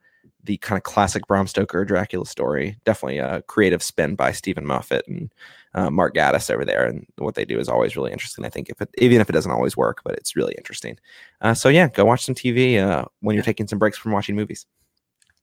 the kind of classic Bram Stoker Dracula story. Definitely a creative spin by Steven Moffat and uh, Mark Gatiss over there, and what they do is always really interesting. I think if it, even if it doesn't always work, but it's really interesting. Uh, so yeah, go watch some TV uh, when you're taking some breaks from watching movies.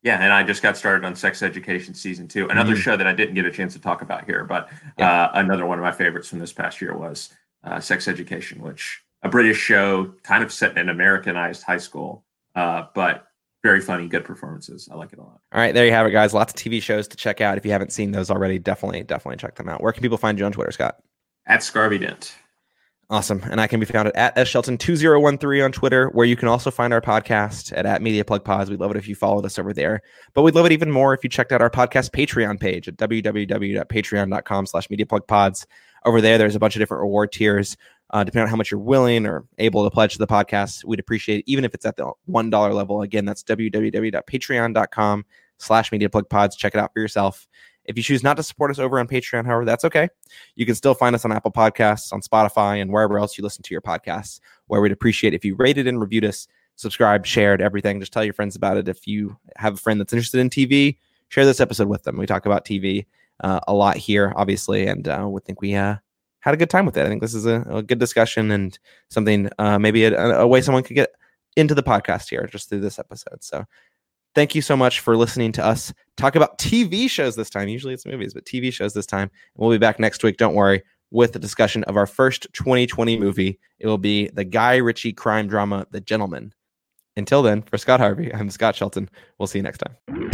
Yeah, and I just got started on Sex Education season two. Another mm-hmm. show that I didn't get a chance to talk about here, but yeah. uh, another one of my favorites from this past year was uh, Sex Education, which a British show, kind of set in an Americanized high school, uh, but very funny, good performances. I like it a lot. All right, there you have it, guys. Lots of TV shows to check out. If you haven't seen those already, definitely, definitely check them out. Where can people find you on Twitter, Scott? At Scarby Dent. Awesome. And I can be found at, at shelton2013 on Twitter, where you can also find our podcast at, at Media Plug Pods. We'd love it if you followed us over there. But we'd love it even more if you checked out our podcast Patreon page at www.patreon.com slash Media Plug Pods. Over there, there's a bunch of different reward tiers. Uh, depending on how much you're willing or able to pledge to the podcast, we'd appreciate it, even if it's at the $1 level. Again, that's www.patreon.com slash Media Plug Pods. Check it out for yourself. If you choose not to support us over on Patreon, however, that's okay. You can still find us on Apple Podcasts, on Spotify, and wherever else you listen to your podcasts, where we'd appreciate if you rated and reviewed us, subscribed, shared, everything. Just tell your friends about it. If you have a friend that's interested in TV, share this episode with them. We talk about TV uh, a lot here, obviously, and uh, we think we uh, had a good time with it. I think this is a, a good discussion and something, uh, maybe a, a way someone could get into the podcast here just through this episode. So thank you so much for listening to us talk about TV shows this time. Usually it's movies, but TV shows this time. We'll be back next week. Don't worry with the discussion of our first 2020 movie. It will be the Guy Ritchie crime drama, The Gentlemen. Until then, for Scott Harvey, I'm Scott Shelton. We'll see you next time.